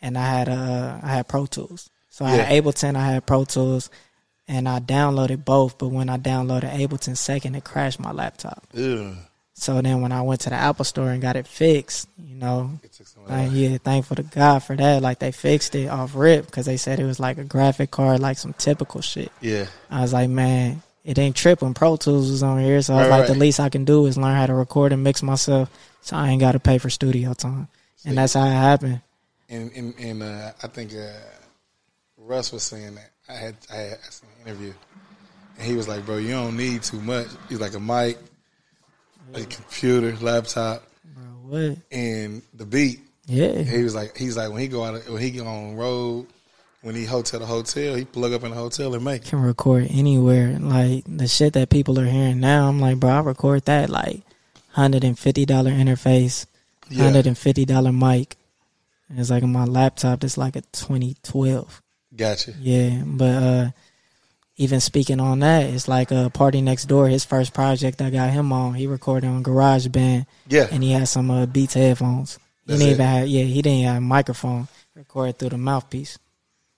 and I had uh, I had Pro Tools. So I had Ableton, I had Pro Tools, and I downloaded both. But when I downloaded Ableton second, it crashed my laptop. Ugh. So then when I went to the Apple Store and got it fixed, you know, It took some like, yeah, thankful to God for that. Like they fixed it off rip because they said it was like a graphic card, like some typical shit. Yeah. I was like, man, it ain't tripping. Pro Tools was on here, so I was Right, like, the least I can do is learn how to record and mix myself, so I ain't got to pay for studio time. And that's how it happened. And and, and uh, I think uh, Russ was saying that I had I had I seen an interview, and he was like, "Bro, you don't need too much. He's like a mic, a computer, laptop, Bro, what? and the beat." Yeah, He was like, he's like when he go out when he go on road, when he hotel to hotel, he plug up in the hotel and make can record anywhere. Like the shit that people are hearing now, I'm like, bro, I record that like hundred and fifty dollar interface, Yeah. hundred and fifty dollar mic. And it's like on my laptop. It's like a 2012. Gotcha. Yeah, but uh even speaking on that, it's like a PartyNextDoor. His first project I got him on, he recorded on GarageBand, Yeah. and he had some uh, Beats headphones. He That's didn't it. even have, yeah, he didn't have a microphone. Recorded through the mouthpiece.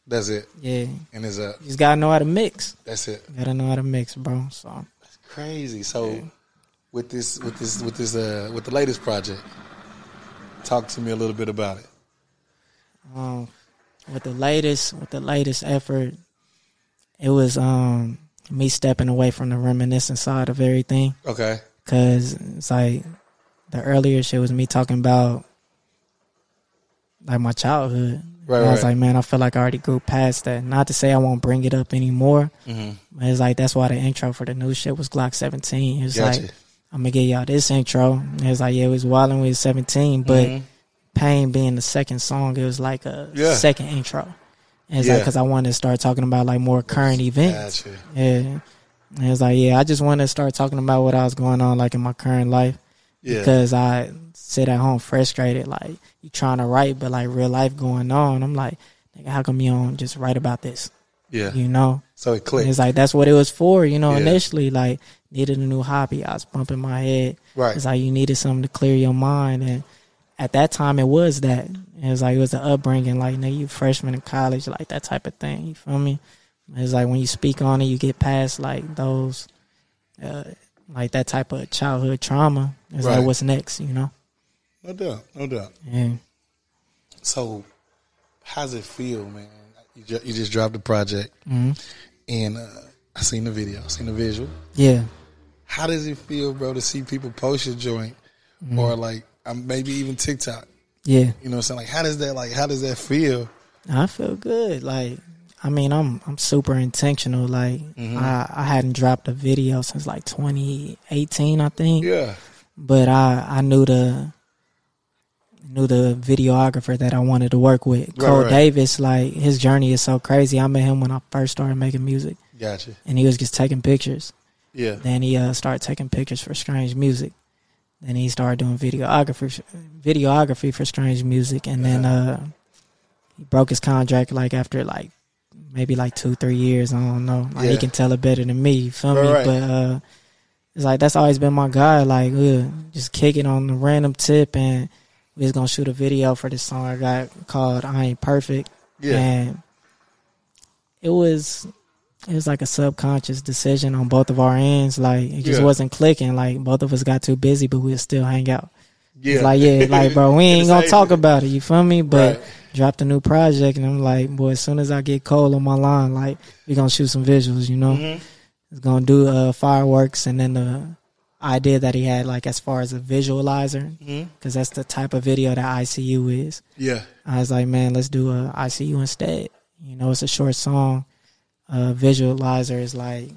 That's it. Yeah, And it's uh you just gotta know how to mix. that's it. Gotta know how to mix, bro. So that's Crazy. So with this with this with this uh with the latest project, talk to me a little bit about it. um, with the latest with the latest effort, it was um me stepping away from the reminiscent side of everything. Okay. Cause it's like the earlier shit was me talking about like my childhood. Right, And I was right. like, man, I feel like I already grew past that. Not to say I won't bring it up anymore. Mhm. But it's like that's why the intro for the new shit was Glock 17. It was Gotcha. like I'm gonna give y'all this intro. And it's like yeah, it was wilding with 17, but Mhm. Pain being the second song, it was like a Yeah. second intro. And it's Yeah. like because I wanted to start talking about like more current events. Gotcha. Yeah. And it's like, yeah, I just wanted to start talking about what I was going on like in my current life Yeah. because I sit at home frustrated, like you trying to write, but like real life going on. I'm like, nigga, how come you don't just write about this? yeah. You know? So it And clicked. it's like that's what it was for, you know. Yeah. Initially, like needed a new hobby. I was bumping my head. Right. It's like you needed something to clear your mind, and at that time, it was that. It was like it was the upbringing, like nigga, you freshman in college, like that type of thing. You feel me? It's like when you speak on it, you get past like those, uh, like that type of childhood trauma. It's Right. like what's next, you know? No doubt. No doubt. Yeah. So how's it feel, man? You just, you just dropped the project hmm and uh, I seen the video, seen the visual. Yeah. How does it feel, bro, to see people post your joint Mm-hmm. or like um, maybe even TikTok? Yeah. You know what I'm saying? Like how does that like how does that feel? I feel good. Like, I mean, I'm I'm super intentional. Like, Mm-hmm. I I hadn't dropped a video since like 2018, I think. Yeah. But I I knew the knew the videographer that I wanted to work with, Right, Cole right. Davis. Like, his journey is so crazy. I met him when I first started making music, Gotcha. and he was just taking pictures. Yeah. Then he uh, started taking pictures for Strange Music. Then he started doing videography videography for Strange Music, and then uh, he broke his contract like after like maybe like two three years. I don't know. Like Yeah. he can tell it better than me. You feel Right, me? right. But uh, it's like that's always been my guy. Like uh, just kick it on the random tip, and we was gonna shoot a video for this song I got called "I Ain't Perfect." Yeah. And it was it was like a subconscious decision on both of our ends. Like it just Yeah. wasn't clicking. Like both of us got too busy, but we'd still hang out. Yeah. It's like yeah, like bro, we ain't gonna talk about it. You feel me? But Right. dropped a new project, and I'm like, boy, as soon as I get cold on my line, like we gonna shoot some visuals. You know, Mhm. it's gonna do uh, fireworks, and then the idea that he had, like as far as a visualizer, because that's the type of video that ICU is. Yeah. I was like, man, let's do a ICU instead. You know, it's a short song. Uh, visualizer is like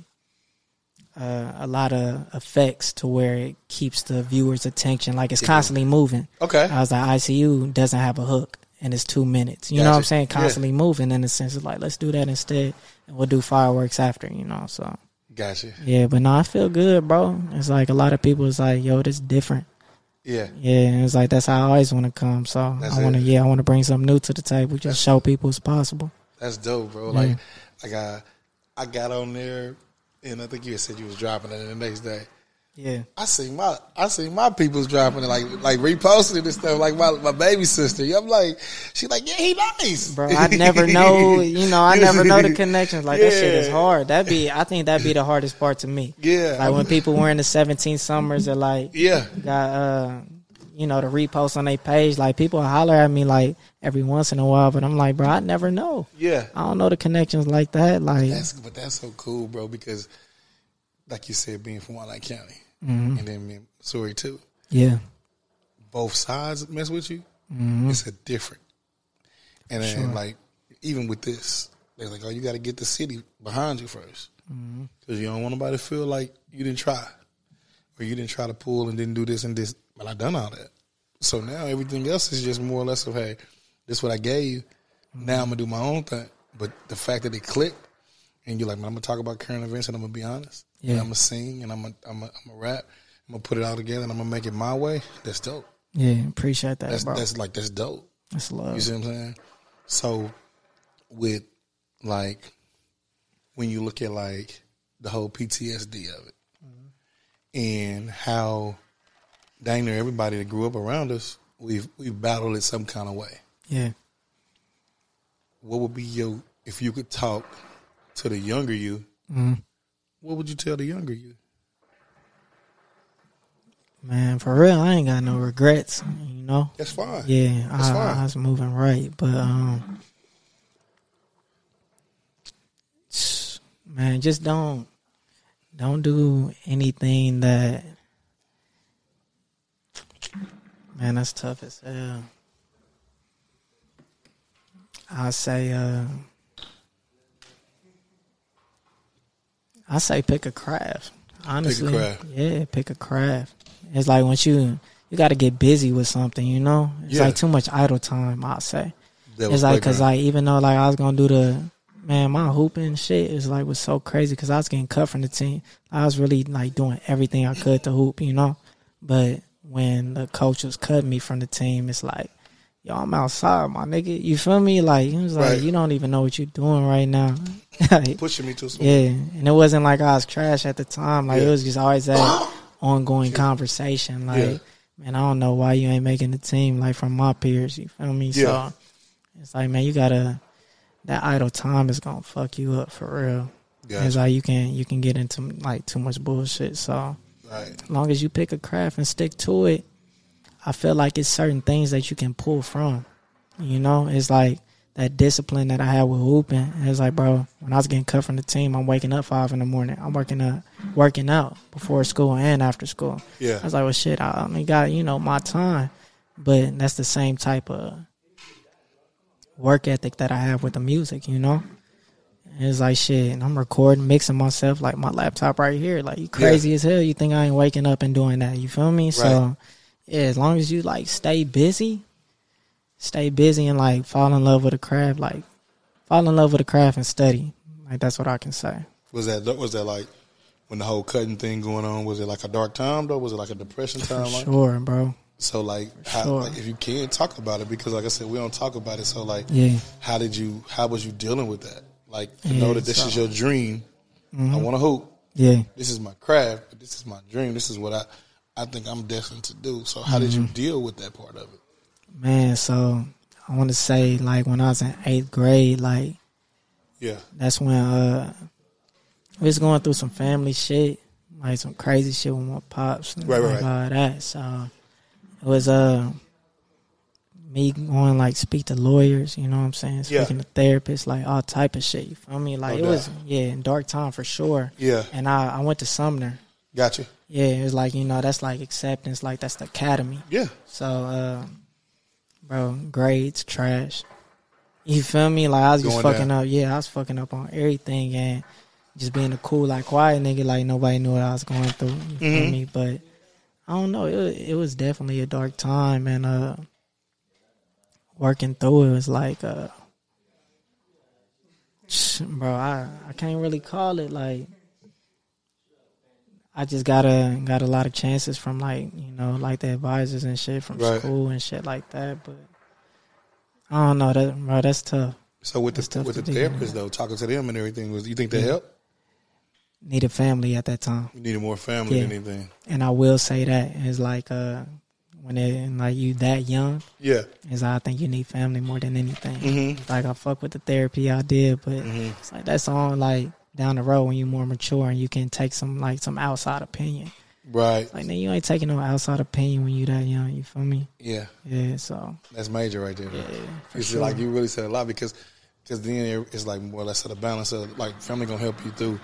uh, a lot of effects to where it keeps the viewer's attention. Like it's constantly moving. Okay. I was like, ICU doesn't have a hook and it's two minutes. You know what I'm Gotcha. saying? Yeah. Constantly moving in the sense of like, let's do that instead and we'll do fireworks after, you know? So, Gotcha. yeah, but no, I feel good, bro. It's like a lot of people is like, yo, this different. Yeah. Yeah, it's like that's how I always want to come. So That's I want to, yeah, I want to bring something new to the table. Just show people it's possible. That's dope, bro. Yeah. Like, like I, I got on there, and I think you said you was dropping it the next day. Yeah, I see my, I see my people's dropping it, like, like reposting it and stuff. Like my, my baby sister. I'm like, she like, yeah, he nice, bro. I never know. You know, I never know the connections. Like that shit is hard. That be, I think that be the hardest part to me. Yeah, Like when people wearing the 17 summers are like yeah, got uh, you know, the repost on their page. Like people holler at me like every once in a while, but I'm like, bro, I never know. yeah. I don't know the connections like that. Like, That's but that's so cool, bro. Because, like you said, being from Wyandotte County, Mm-hmm. and then being Missouri too, yeah, both sides mess with you. Mm-hmm. It's a different, and then like even with this, they're like, oh, you got to get the city behind you first, Mm-hmm. because you don't want nobody to feel like you didn't try, or you didn't try to pull and didn't do this and this. But I done all that, so now everything else is just more or less of hey, this is what I gave you. Now I'm gonna do my own thing. But the fact that it clicked, and you're like, man, I'm gonna talk about current events, and I'm gonna be honest, and I'm gonna sing, and I'm gonna, I'm gonna, I'm gonna rap, I'm gonna put it all together, and I'm gonna make it my way. That's dope. yeah, appreciate that, That's bro. that's like that's dope. That's love. You see what I'm saying? So with like when you look at like the whole PTSD of it mm-hmm. and how dang near everybody that grew up around us, we've we've battled it some kind of way. Yeah. What would be your if you could talk to the younger you? What would you tell the younger you? Man, for real, I ain't got no regrets. You know. That's fine. Yeah, That's I, fine. I was moving right, but um, man, just don't don't do anything that. Man, that's tough as hell. I say, uh, I say, pick a craft. Honestly, craft. yeah, pick a craft. It's like once you you got to get busy with something, you know. It's Yeah. like too much idle time. I say That it's like because like even though like I was gonna do the man my hooping shit is like was so crazy because I was getting cut from the team. I was really like doing everything I could to hoop, you know. But when the coach was cutting me from the team, it's like, yo, I'm outside, my nigga. You feel me? Like he was like, Right. you don't even know what you're doing right now. Like, pushing me to yeah, and it wasn't like I was trash at the time. Like Yeah. it was just always that ongoing conversation. Like, Yeah. man, I don't know why you ain't making the team. Like from my peers, you feel me? Yeah. So it's like, man, you gotta. That idle time is gonna fuck you up for real. Gotcha. It's like you can you can get into like too much bullshit. So Right. as long as you pick a craft and stick to it, I feel like it's certain things that you can pull from. You know, it's like that discipline that I had with hooping. It's like, bro, when I was getting cut from the team, I'm waking up five in the morning. I'm working up, working out before school and after school. Yeah. I was like, well, shit, I only got you know my time, but that's the same type of work ethic that I have with the music. You know. It's like shit, and I'm recording, mixing myself like my laptop right here. Like you crazy as hell. You think I ain't waking up and doing that? You feel me? So yeah, as long as you like stay busy, stay busy and like fall in love with the craft, like fall in love with the craft and study. Like that's what I can say. Was that was that like when the whole cutting thing going on? Was it like a dark time though? Was it like a depression time? For like? sure, bro. So like, how, sure. like, if you can't talk about it, because like I said, we don't talk about it. So like, Yeah. how did you? How was you dealing with that? Like to Yeah, know that this so- is your dream. Mm-hmm. I want to hoop. Yeah. This is my craft, but this is my dream. This is what I, I think I'm destined to do. So how did Mm-hmm. you deal with that part of it? Man, so I want to say like when I was in eighth grade, like Yeah, that's when uh we was going through some family shit, like some crazy shit with my pops, and Right, right, like right. all that. So it was uh me going like speak to lawyers, you know what I'm saying, Yeah. speaking to therapists, like all type of shit. You feel me? Like No it was yeah, in dark time for sure. yeah, And I I went to Sumner. Gotcha. Yeah, it was like you know that's like acceptance, like that's the academy. Yeah, So, uh, bro, grades trash. You feel me? Like I was just Going fucking down. up. Yeah, I was fucking up on everything and just being a cool, like quiet nigga. Like nobody knew what I was going through. You feel Mhm. me? But I don't know. It was, it was definitely a dark time, and uh, working through it was like, uh, bro, I I can't really call it like. I just got a got a lot of chances from like you know like the advisors and shit from Right. school and shit like that, but I don't know that bro. That's tough. So with That's the with the therapist though, talking to them and everything, was you think that helped? Needed family at that time, You needed more family Yeah. than anything. and I will say that it's like uh when it like you that young, Yeah, is I think you need family more than anything. Mhm. Like I fuck with the therapy I did, but Mhm. it's like that's on like down the road when you're more mature and you can take some like some outside opinion. right. Like man, you ain't taking no outside opinion when you that young. You feel me? Yeah, Yeah. So that's major right there. yeah, bro. see, sure. like you really said a lot because because then it's like more or less at a balance of like family gonna help you through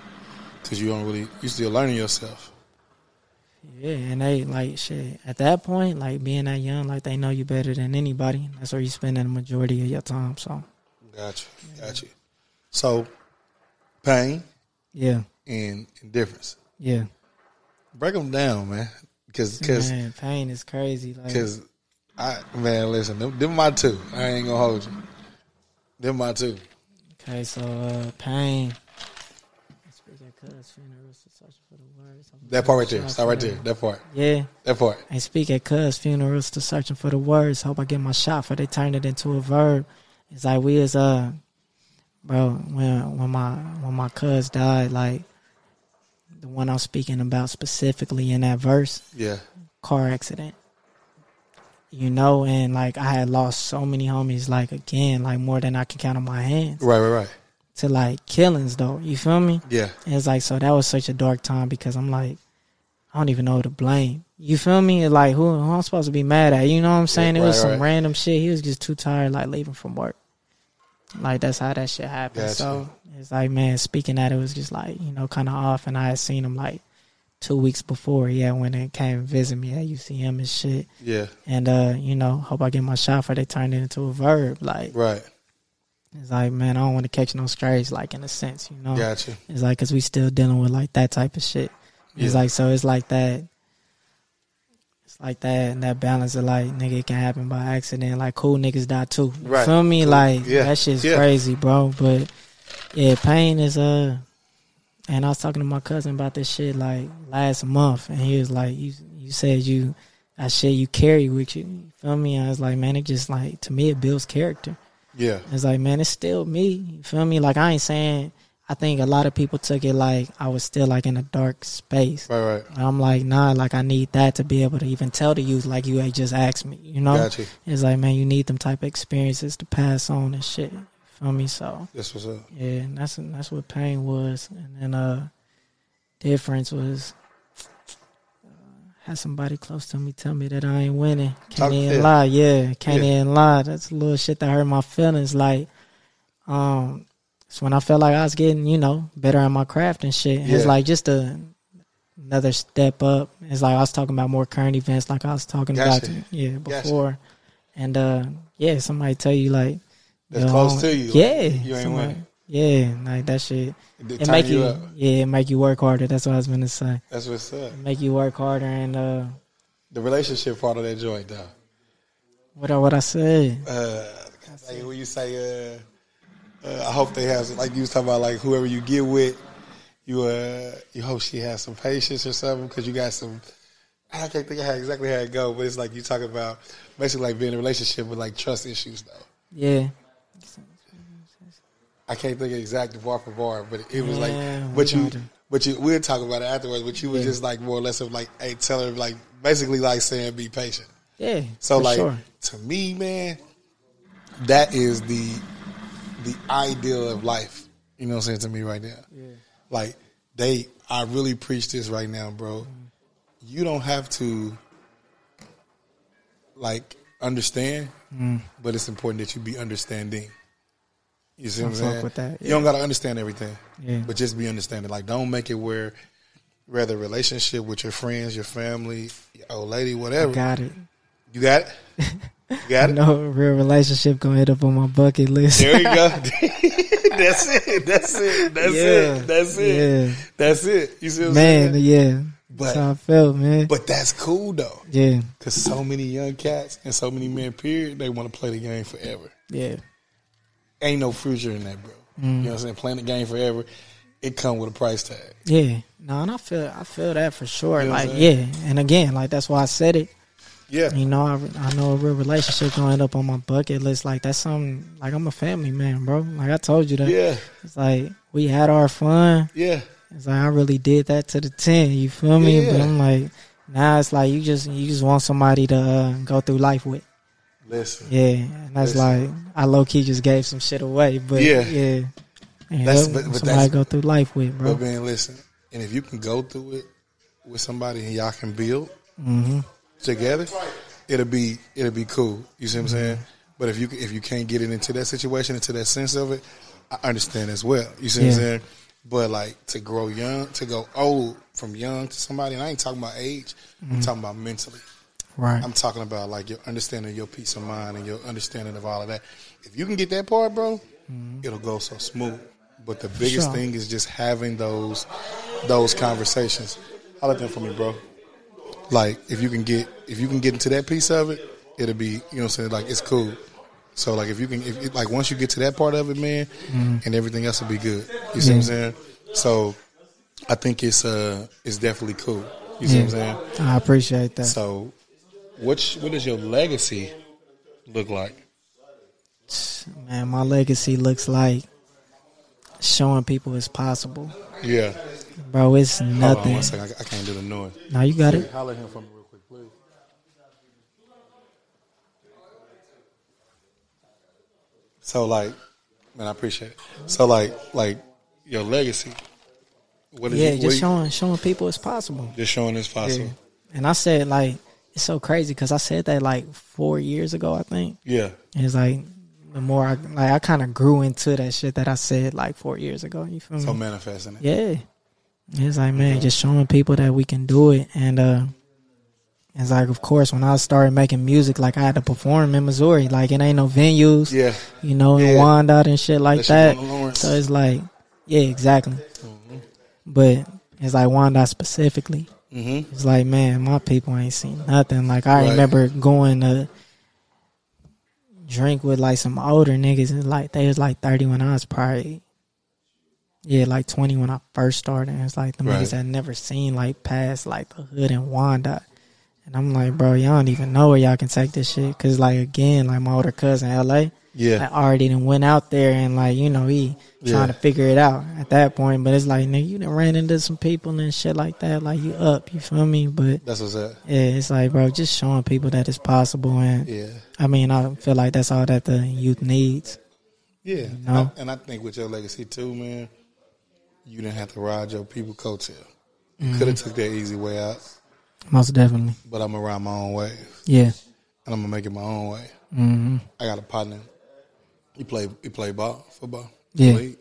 because you don't really you still learning yourself. Yeah, and they like shit at that point, like being that young, like they know you better than anybody. That's where you spend the majority of your time. So Gotcha, gotcha. So pain yeah, and indifference. yeah. Break them down, man. Because because Man, pain is crazy. Like because I man, listen, them, them my two. I ain't gonna hold you. Them my two. okay, so uh, pain. Speak at cuz funerals, searching for the words. That part right there. Stop right there. That part. Yeah, That part. and speak at cuz funerals to searching for the words. Hope I get my shot for they turn it into a verb. It's like we as uh bro. When when my when my cuz died, like the one I'm speaking about specifically in that verse, Yeah. car accident. You know, and like I had lost so many homies, like again, like more than I can count on my hands Right, right, right. To like killings though. You feel me? Yeah. And it's like so that was such a dark time because I'm like, I don't even know who to blame. You feel me? Like who, who I'm supposed to be mad at? You know what I'm saying? Yeah, it was right, some right. random shit. He was just too tired, like leaving from work. Like that's how that shit happened. Gotcha. So it's like, man, speaking that, it was just like you know, kind of off. And I had seen him like two weeks before. yeah, when and came and visit me at UCM and shit. Yeah. And uh, you know, hope I get my shot for they turned it into a verb. Like Right. It's like, man, I don't want to catch no strays. Like in a sense, you know. Gotcha. It's like because we still dealing with like that type of shit. It's Yeah. like so. It's like that. It's like that and that balance of like nigga it can happen by accident. Like cool niggas die too. You Right. Feel me? Cool. Like Yeah. that shit's Yeah. crazy, bro. But yeah, pain is uh. And I was talking to my cousin about this shit like last month, and he was like, "You you said you that shit you carry with you. You feel me?" I was like, "Man, it just like to me it builds character." Yeah. It's like, man, it's still me. You feel me? Like I ain't saying. I think a lot of people took it like I was still like in a dark space. Right, right. And I'm like, nah, like I need that to be able to even tell the youth, like you had just asked me. You know, Gotcha. it's like, man, you need them type of experiences to pass on and shit. You feel me? So That's what's up. yeah, and that's that's what pain was, and then uh, difference was. Had somebody close to me tell me that I ain't winning. Can't even lie, yeah. Can't Yeah. even lie. That's a little shit that hurt my feelings. Like, um, it's when I felt like I was getting, you know, better at my craft and shit. It's like just a another step up. It's like I was talking about more current events, like I was talking Gotcha. about, yeah, Gotcha. before. And uh, yeah, somebody tell you like That's yo, close to you. Yeah, you ain't somebody- winning. Yeah, like that shit. It It make you up. yeah, it make you work harder. That's what I was gonna say. That's what's up. Make you work harder and uh, The relationship part of that joint, though. what I what I said. Uh, like when you say, uh, uh, I hope they have, like you was talking about, like whoever you get with, you uh, you hope she has some patience or something because you got some. I can't think of how exactly how it go, but it's like you talking about basically like being in a relationship with like trust issues though. Yeah, I can't think of exactly bar for bar, but it was Yeah, like, but you, but you, we'll talk about it afterwards. But you was just like more or less of like, hey, tell her like basically like saying be patient. yeah. So like sure. to me, man, that is the the ideal of life. You know what I'm saying to me right now. Yeah. Like they, I really preach this right now, bro. You don't have to like understand, but it's important that you be understanding. You see what I'm saying? with that, You don't gotta understand everything, Yeah. but just be understanding. Like, don't make it where, rather relationship with your friends, your family, your old lady, whatever. Got it. You got it. You got it. No real relationship gonna hit up on my bucket list. There you go. That's it. That's it. That's Yeah. it. That's it. Yeah. That's it. You see what I'm man, saying? yeah. But- That's how I felt, man. But that's cool though, yeah, because so many young cats and so many men, period, they want to play the game forever. yeah, Ain't no future in that, bro. Mm. You know what I'm saying? Playing the game forever, it come with a price tag. yeah. No, and I feel, I feel that for sure. You know like, yeah, and again, like that's why I said it. Yeah. You know, I, I know a real relationship gonna end up on my bucket list. Like that's something. Like I'm a family man, bro. Like I told you that. Yeah. It's like we had our fun. Yeah. It's like I really did that to the ten. You feel me? But I'm like, now it's like you just you just want somebody to uh, go through life with. Listen. Yeah, and that's Listen. like I low key just gave some shit away, but Yeah. yeah, yeah, That's- that- but- but somebody go through life with, bro. But man, listen. And if you can go through it with somebody and y'all can build Mm-hmm. together, it'll be it'll be cool. You see what I'm saying? But if you if you can't get it into that situation, into that sense of it, I understand as well. You see what I'm saying? But like to grow young, to go old from young to somebody, and I ain't talking about age. I'm talking about mentally. Right? I'm talking about like your understanding your peace of mind and your understanding of all of that. If you can get that part, bro, it'll go so smooth. But the biggest Sure. thing is just having those those conversations. Holler at them for me, bro. Like if you can get if you can get into that piece of it, it'll be you know what I'm saying like it's cool. So like if you can if like once you get to that part of it, man, and everything else will be good. You see what I'm saying? So I think it's uh it's definitely cool. You see what I'm saying? I appreciate that. So, what what does your legacy look like? Man, my legacy looks like showing people it's possible, Yeah. bro. It's Hold on nothing. one second. I, I can't do the noise. Now you got it. Holler him for me real quick, please. So like, man, I appreciate it. So like, like your legacy. What is Yeah, it? what just you- showing showing people it's possible. just showing it's possible. Yeah. And I said like it's so crazy because I said that like four years ago, I think. Yeah. And it's like the more I like, I kind of grew into that shit that I said like four years ago. You feel me? So manifesting it. Yeah. It's like, man, just showing people that we can do it. And uh it's like, of course, when I started making music, like I had to perform in Missouri. Like, it ain't no venues, Yeah. you know, in Yeah. Wyandotte and shit like That. So it's like, yeah, exactly. But it's like Wyandotte specifically. Mm-hmm. It's like, man, my people ain't seen nothing. Like, I Right. remember going to drink with like some older niggas, and like they was like thirty when I was probably, yeah, like twenty when I first started. And it's like the Right. niggas that never seen like past like the hood and Wyandotte. And I'm like, bro, y'all don't even know where y'all can take this shit. Cause like again, like my older cousin, L.A. Yeah. I already done went out there and like you know he Yeah. trying to figure it out at that point. But it's like nigga, you done ran into some people and shit like that. Like you up, you feel me? But That's what's up. yeah, it's like bro, just showing people that it's possible. And Yeah. I mean, I feel like that's all that the youth needs. Yeah. know? I- and I think with your legacy too, man, you didn't have to ride your people coattail. You Mm-hmm. could have took that easy way out, Most definitely. but I'm gonna ride my own way, Yeah. and I'm gonna make it my own way. hmm I got a partner. He play he play ball, football. Yeah. He,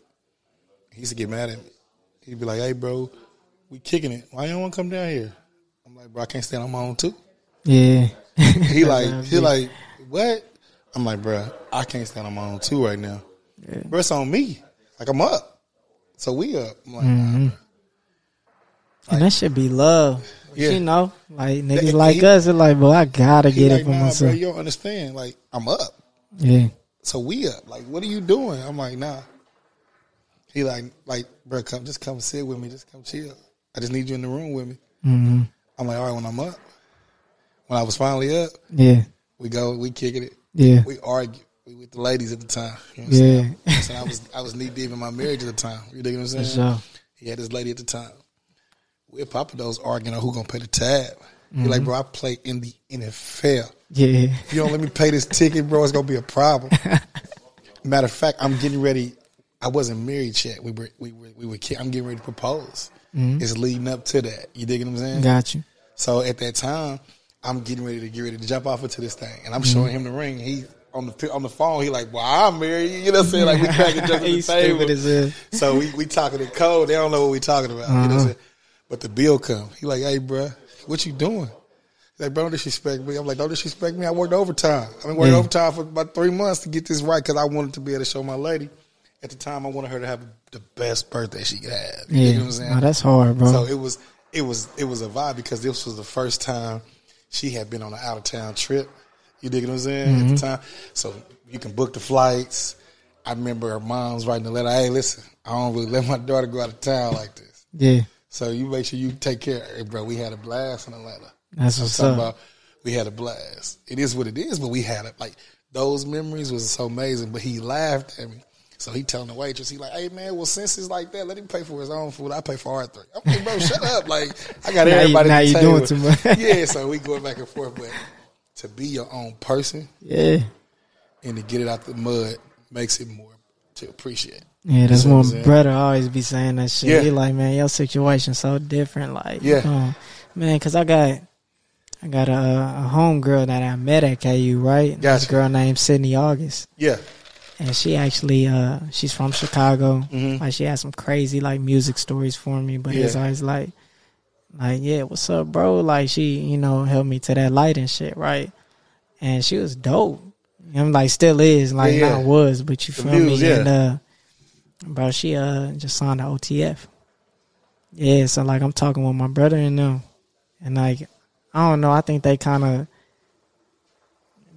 he used to get mad at me. He'd be like, "Hey, bro, we kicking it. Why you don't want to come down here?" I'm like, "Bro, I can't stand on my own too." Yeah. He like he like what? I'm like, bro, I can't stand on my own too right now. Bro, it's on me. Like I'm up, so we up. I'm like, Mm-hmm. bro. and that should be love. Yeah. You know, like niggas He- like us, it's like, bro, I gotta get like, it for nah, bro, myself. you don't understand. Like I'm up, Yeah. So we up. Like, what are you doing? I'm like, nah. He like, like, bro, come, just come sit with me. Just come chill. I just need you in the room with me. hmm I'm like, all right, when I'm up, when I was finally up, Yeah. we go, we kicking it, Yeah. we argue. We with the ladies at the time. You know what? Yeah. So I was I was knee deep in my marriage at the time. You dig what I'm saying? Sure. He had this lady at the time. We're Pappadeaux's arguing on who gonna pay the tab. He Mm-hmm. like, bro, I play in the NFL. Yeah. If you don't let me pay this ticket, bro, it's gonna be a problem. Matter of fact, I'm getting ready. I wasn't married yet. We were we were we were. I'm getting ready to propose. It's leading up to that. You dig what I'm saying? Mm-hmm. Got you. So at that time, I'm getting ready to get ready to jump off into this thing, and I'm Mm-hmm. showing him the ring. He on the on the phone. He like, well, I'm married. You know what I'm saying? Like we cracking jokes at the table. stupid as hell. So we we talking in code. They don't know what we talking about. You know what I'm Uh-huh. saying? But the bill come. He like, hey, bro, what you doing? Like, bro, don't disrespect me. I'm like, don't disrespect me. I worked overtime. I've been working Yeah. overtime for about three months to get this right because I wanted to be able to show my lady. At the time, I wanted her to have the best birthday she could have. You Yeah. know what I'm saying? Nah, that's hard, bro. So it was it was it was a vibe because this was the first time she had been on an out of town trip. You dig what I'm saying? At Mm-hmm. the time, so you can book the flights. I remember her mom's writing a letter. Hey, listen, I don't really let my daughter go out of town like this. yeah. So you make sure you take care. Hey, bro, we had a blast in Atlanta. That's I'm what's talking up. about we had a blast. It is what it is, but we had it. Like those memories was so amazing. But he laughed at me. So he telling the waitress, he like, hey man, well since it's like that, let him pay for his own food. I pay for our three. I'm like, bro, shut up. Like I got Now you- everybody. now you doing too much. yeah, so we going back and forth. But to be your own person Yeah. and to get it out the mud makes it more to appreciate. Yeah, that's what one I'm brother always be saying that shit. Yeah. He like, man, your situation so different. Like, Yeah. um, man, cause I got, I got a, a home girl that I met at KU, right? This Gotcha. girl named Sydney August, Yeah, and she actually, uh, she's from Chicago. Mhm. Like, she has some crazy like music stories for me, but it's always like, like, yeah, what's up, bro? Like, she, you know, helped me to that light and shit, right? And she was dope. I'm like, still is, like, Yeah, yeah. not was, but you The feel me? yeah. And uh, bro, she uh just signed the OTF. Yeah, so like I'm talking with my brother and them, and like I don't know, I think they kind of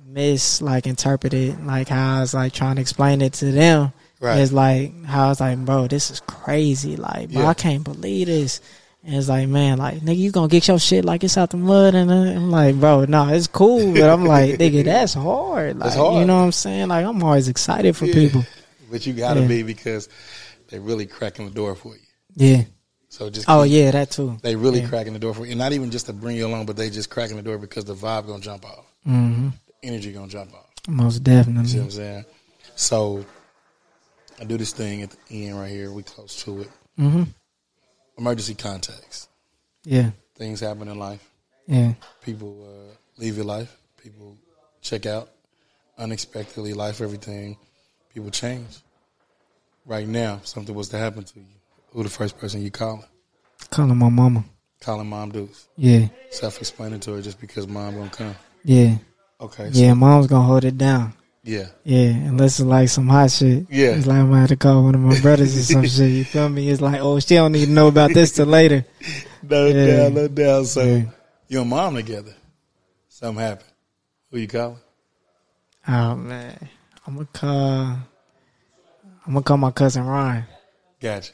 mis like interpreted like how I was like trying to explain it to them. Right. It's like how I was like, bro, this is crazy. Like, bro, Yeah. I can't believe this. And it's like, man, like, nigga, you gonna get your shit like it's out the mud, and uh, I'm like, bro, no, it's cool, but I'm like, nigga, that's hard. Like, That's hard. you know what I'm saying? Like, I'm always excited for Yeah. people. but you gotta Yeah. be because they're really cracking the door for you. Yeah. So just Oh yeah, that too. they really Yeah. cracking the door for you, and not even just to bring you along, but they just cracking the door because the vibe gonna jump off, hmm the energy gonna jump off. Most You see what definitely. I'm saying? So I do this thing at the end right here. We close to it. hmm Emergency contacts. Yeah. Things happen in life. Yeah. People uh, leave your life. People check out unexpectedly. Life, everything. People change. Right now, something was to happen to you. Who the first person you calling? Calling my mama. Calling mom Deuce. Yeah. Self-explaining to her just because mom gonna come. Yeah. Okay. So, Yeah. Mom's gonna hold it down. yeah. Yeah, unless it's like some hot shit. Yeah. It's like I might have to call one of my brothers or some shit. You feel me? It's like, oh, she don't need to know about this till later. No Yeah. doubt, no doubt. So Yeah. you and mom together. Something happened. Who you calling? Oh man, I'm gonna call. I'm gonna call my cousin Ryan. Gotcha.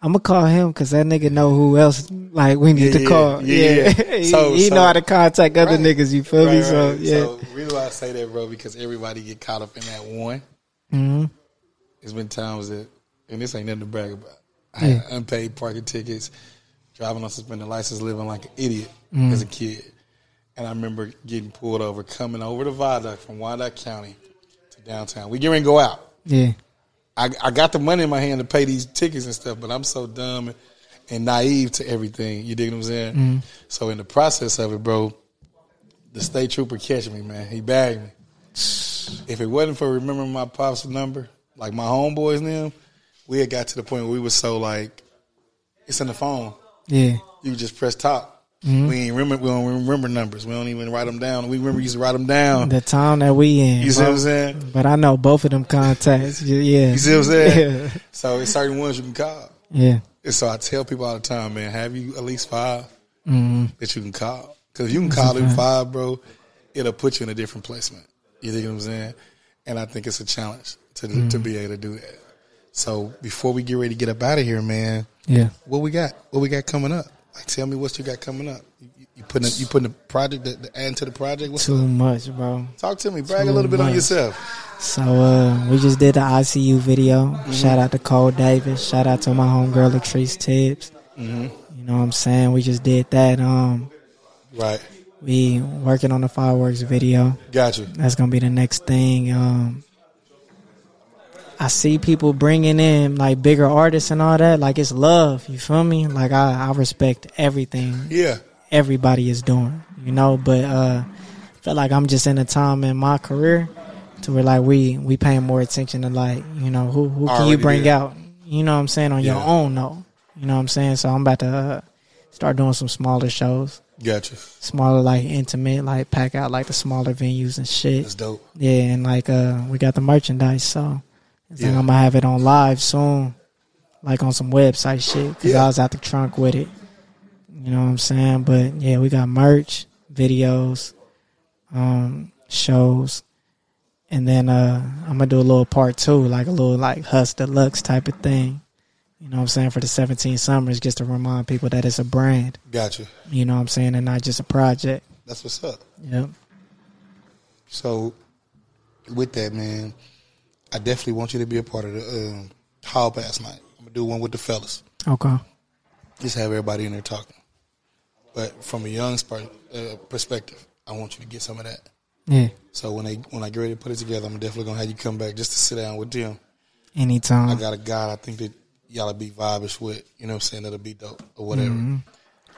I'm gonna call him because that nigga know who else like we need Yeah, to call. yeah, Yeah, yeah. he, So- he so- know how to contact other Right. niggas. You feel me? Right, So yeah. So reason why I say that, bro, because everybody get caught up in that one. hmm There's been times that, and this ain't nothing to brag about. I had unpaid parking tickets, driving on suspended license, living like an idiot Mm. as a kid. And I remember getting pulled over, coming over the viaduct from Wyandotte County to downtown. We get ready to go out. Yeah. I, I got the money in my hand to pay these tickets and stuff, but I'm so dumb and, and naive to everything. You dig what I'm saying? Mm. So in the process of it, bro, the state trooper catch me, man. He bagged me. If it wasn't for remembering my pop's number, like my homeboys and them, we had got to the point where we were so like, it's in the phone. Yeah. You just press top. Mm-hmm. We ain't remember. We don't remember numbers. We don't even write them down. We remember used to write them down. The town that we in. You see what I'm saying? But I know both of them contacts. Yeah. You see what I'm saying? Yeah. So it's certain ones you can call. Yeah. And so I tell people all the time, man, have you at least five hmm that you can call? Because if you can call them five, bro. It'll put you in a different placement. You think what I'm saying? And I think it's a challenge to to be able to do that. So before we get ready to get up out of here, man, Yeah. what we got? What we got coming up? Like, tell me what you got coming up. You, you- putting a, you putting a project that the add to the project. What's Too up? much, bro. Talk to me. Brag a little bit on yourself. So uh, we just did the ICU video. Mm-hmm. Shout out to Cole Davis. Shout out to my homegirl Latrice Tibbs. Mm-hmm. You know what I'm saying? We just did that. Um, Right. we working on the fireworks video. Got you. That's gonna be the next thing. Um, I see people bringing in like bigger artists and all that. Like it's love. You feel me? Like I, I respect everything Yeah. everybody is doing, you know. But uh, I feel like I'm just in a time in my career to where like we we paying more attention to like you know who who can Already you bring did. out, you know what I'm saying on your own though, you know what I'm saying. So I'm about to uh, start doing some smaller shows, Gotcha. smaller like intimate, like pack out like the smaller venues and shit. That's dope. Yeah, and like uh, we got the merchandise, so it's like I'm gonna have it on live soon, like on some website shit. Cause Yeah. I was out the trunk with it. You know what I'm saying? But yeah, we got merch, videos, um, shows, and then uh, I'm gonna do a little part two, like a little like Hus Deluxe type of thing. You know what I'm saying for the 17 summers, just to remind people that it's a brand. Gotcha. you. You know what I'm saying, and not just a project. That's what's up. Yep. So, with that, man, I definitely want you to be a part of the um, Hall Pass night. I'm gonna do one with the fellas. Okay. Just have everybody in there talking. But from a young sp- uh, perspective, I want you to get some of that. Yeah. So when they when I get ready to put it together, I'm definitely gonna have you come back just to sit down with them. Anytime. I got a guy I think that y'all'll be vibish with. You know what I'm saying? That'll be dope or whatever. Mm-hmm.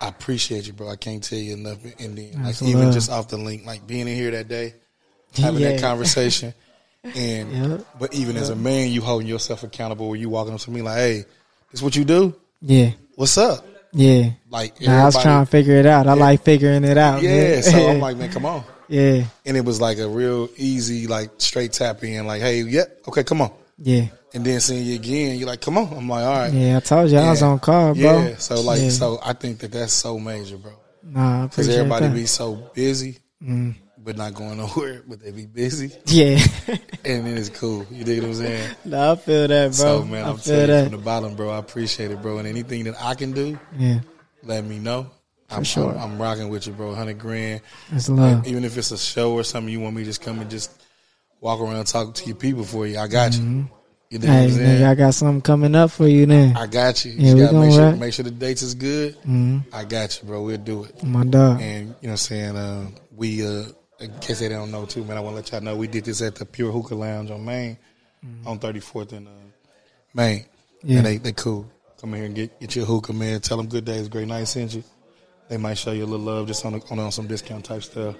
I appreciate you, bro. I can't tell you enough. And then, like even just off the link, like being in here that day, having Yeah. that conversation, and Yep. but even as a man, you holding yourself accountable. Where you walking up to me like, "Hey, this what you do? Yeah. What's up?" Yeah. Like Nah, I was trying to figure it out. I like figuring it out. Yeah, so I'm like, man, come on. yeah, And it was like a real easy, like straight tap in, like, hey, yep, okay, come on. yeah, And then seeing you again, you're like, come on. I'm like, all right. yeah. I told you I was on call, bro. Yeah, so like, Yeah. so I think that that's so major, bro. Nah, Because everybody that. be so busy, Mm. But not going nowhere, but they be busy, yeah. and then it's cool. You dig what I'm saying? nah, I feel that, bro. So man, I I'm feel telling you from the bottom, bro. I appreciate it, bro. And anything that I can do, yeah, let me know. I'm, sure. I'm, I'm rocking with you, bro. Hundred grand. it's love. Even if it's a show or something, you want me to just come and just walk around talk to your people for you. I got Mm-hmm. you. You know what Hey, I'm saying? nigga, I got something coming up for you then. I got you. You Yeah, we gotta make sure, make sure the dates is good. hmm I got you, bro. We'll do it. My dog. And you know what I'm saying? Uh, we, uh, in case they don't know too, man, I want to let y'all know we did this at the Pure Hookah Lounge on Main, on 34th and uh, Main. Yeah. And they, they cool. Come in here and get, get your hookah, man. Tell them good days, great night sent you. They might show you a little love just on, on, on some discount type stuff.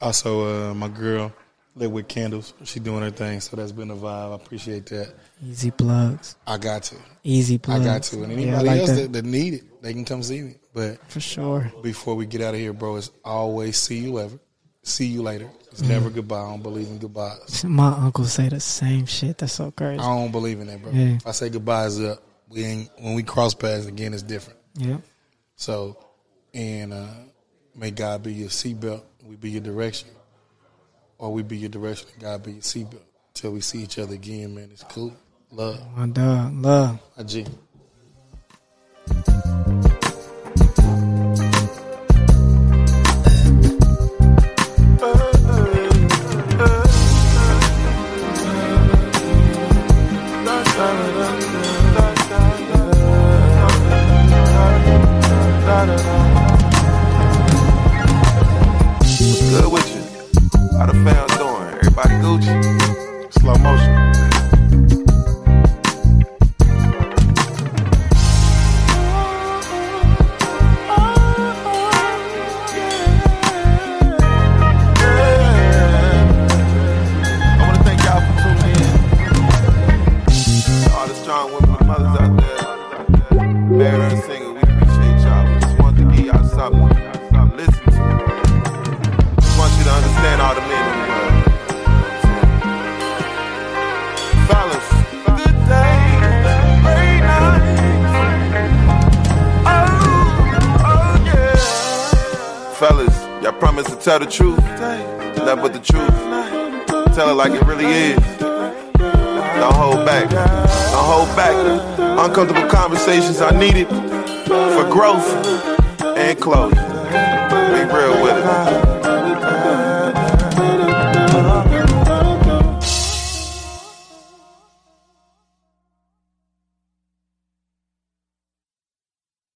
Also, uh, my girl, Lit with Candles. She doing her thing, so that's been a vibe. I appreciate that. Easy plugs. I got to. Easy plugs. I got to. And Yeah, anybody like else that. that, that need it, they can come see me. But For sure. before we get out of here, bro, it's always see you ever. See you later. It's never Mm. goodbye. I don't believe in goodbyes. My uncle say the same shit. That's so crazy. I don't believe in that, bro. Yeah. If I say goodbyes up, we ain't when we cross paths again, it's different. Yeah. So, and uh, may God be your seatbelt, we be your direction, or we be your direction, and God be your seatbelt. Till we see each other again, man. It's cool. Love. My dog. Love. A G. truth, nothing but the truth. Tell it like it really is. Don't hold back. Don't hold back. Uncomfortable conversations are needed for growth and closure. Be real with it.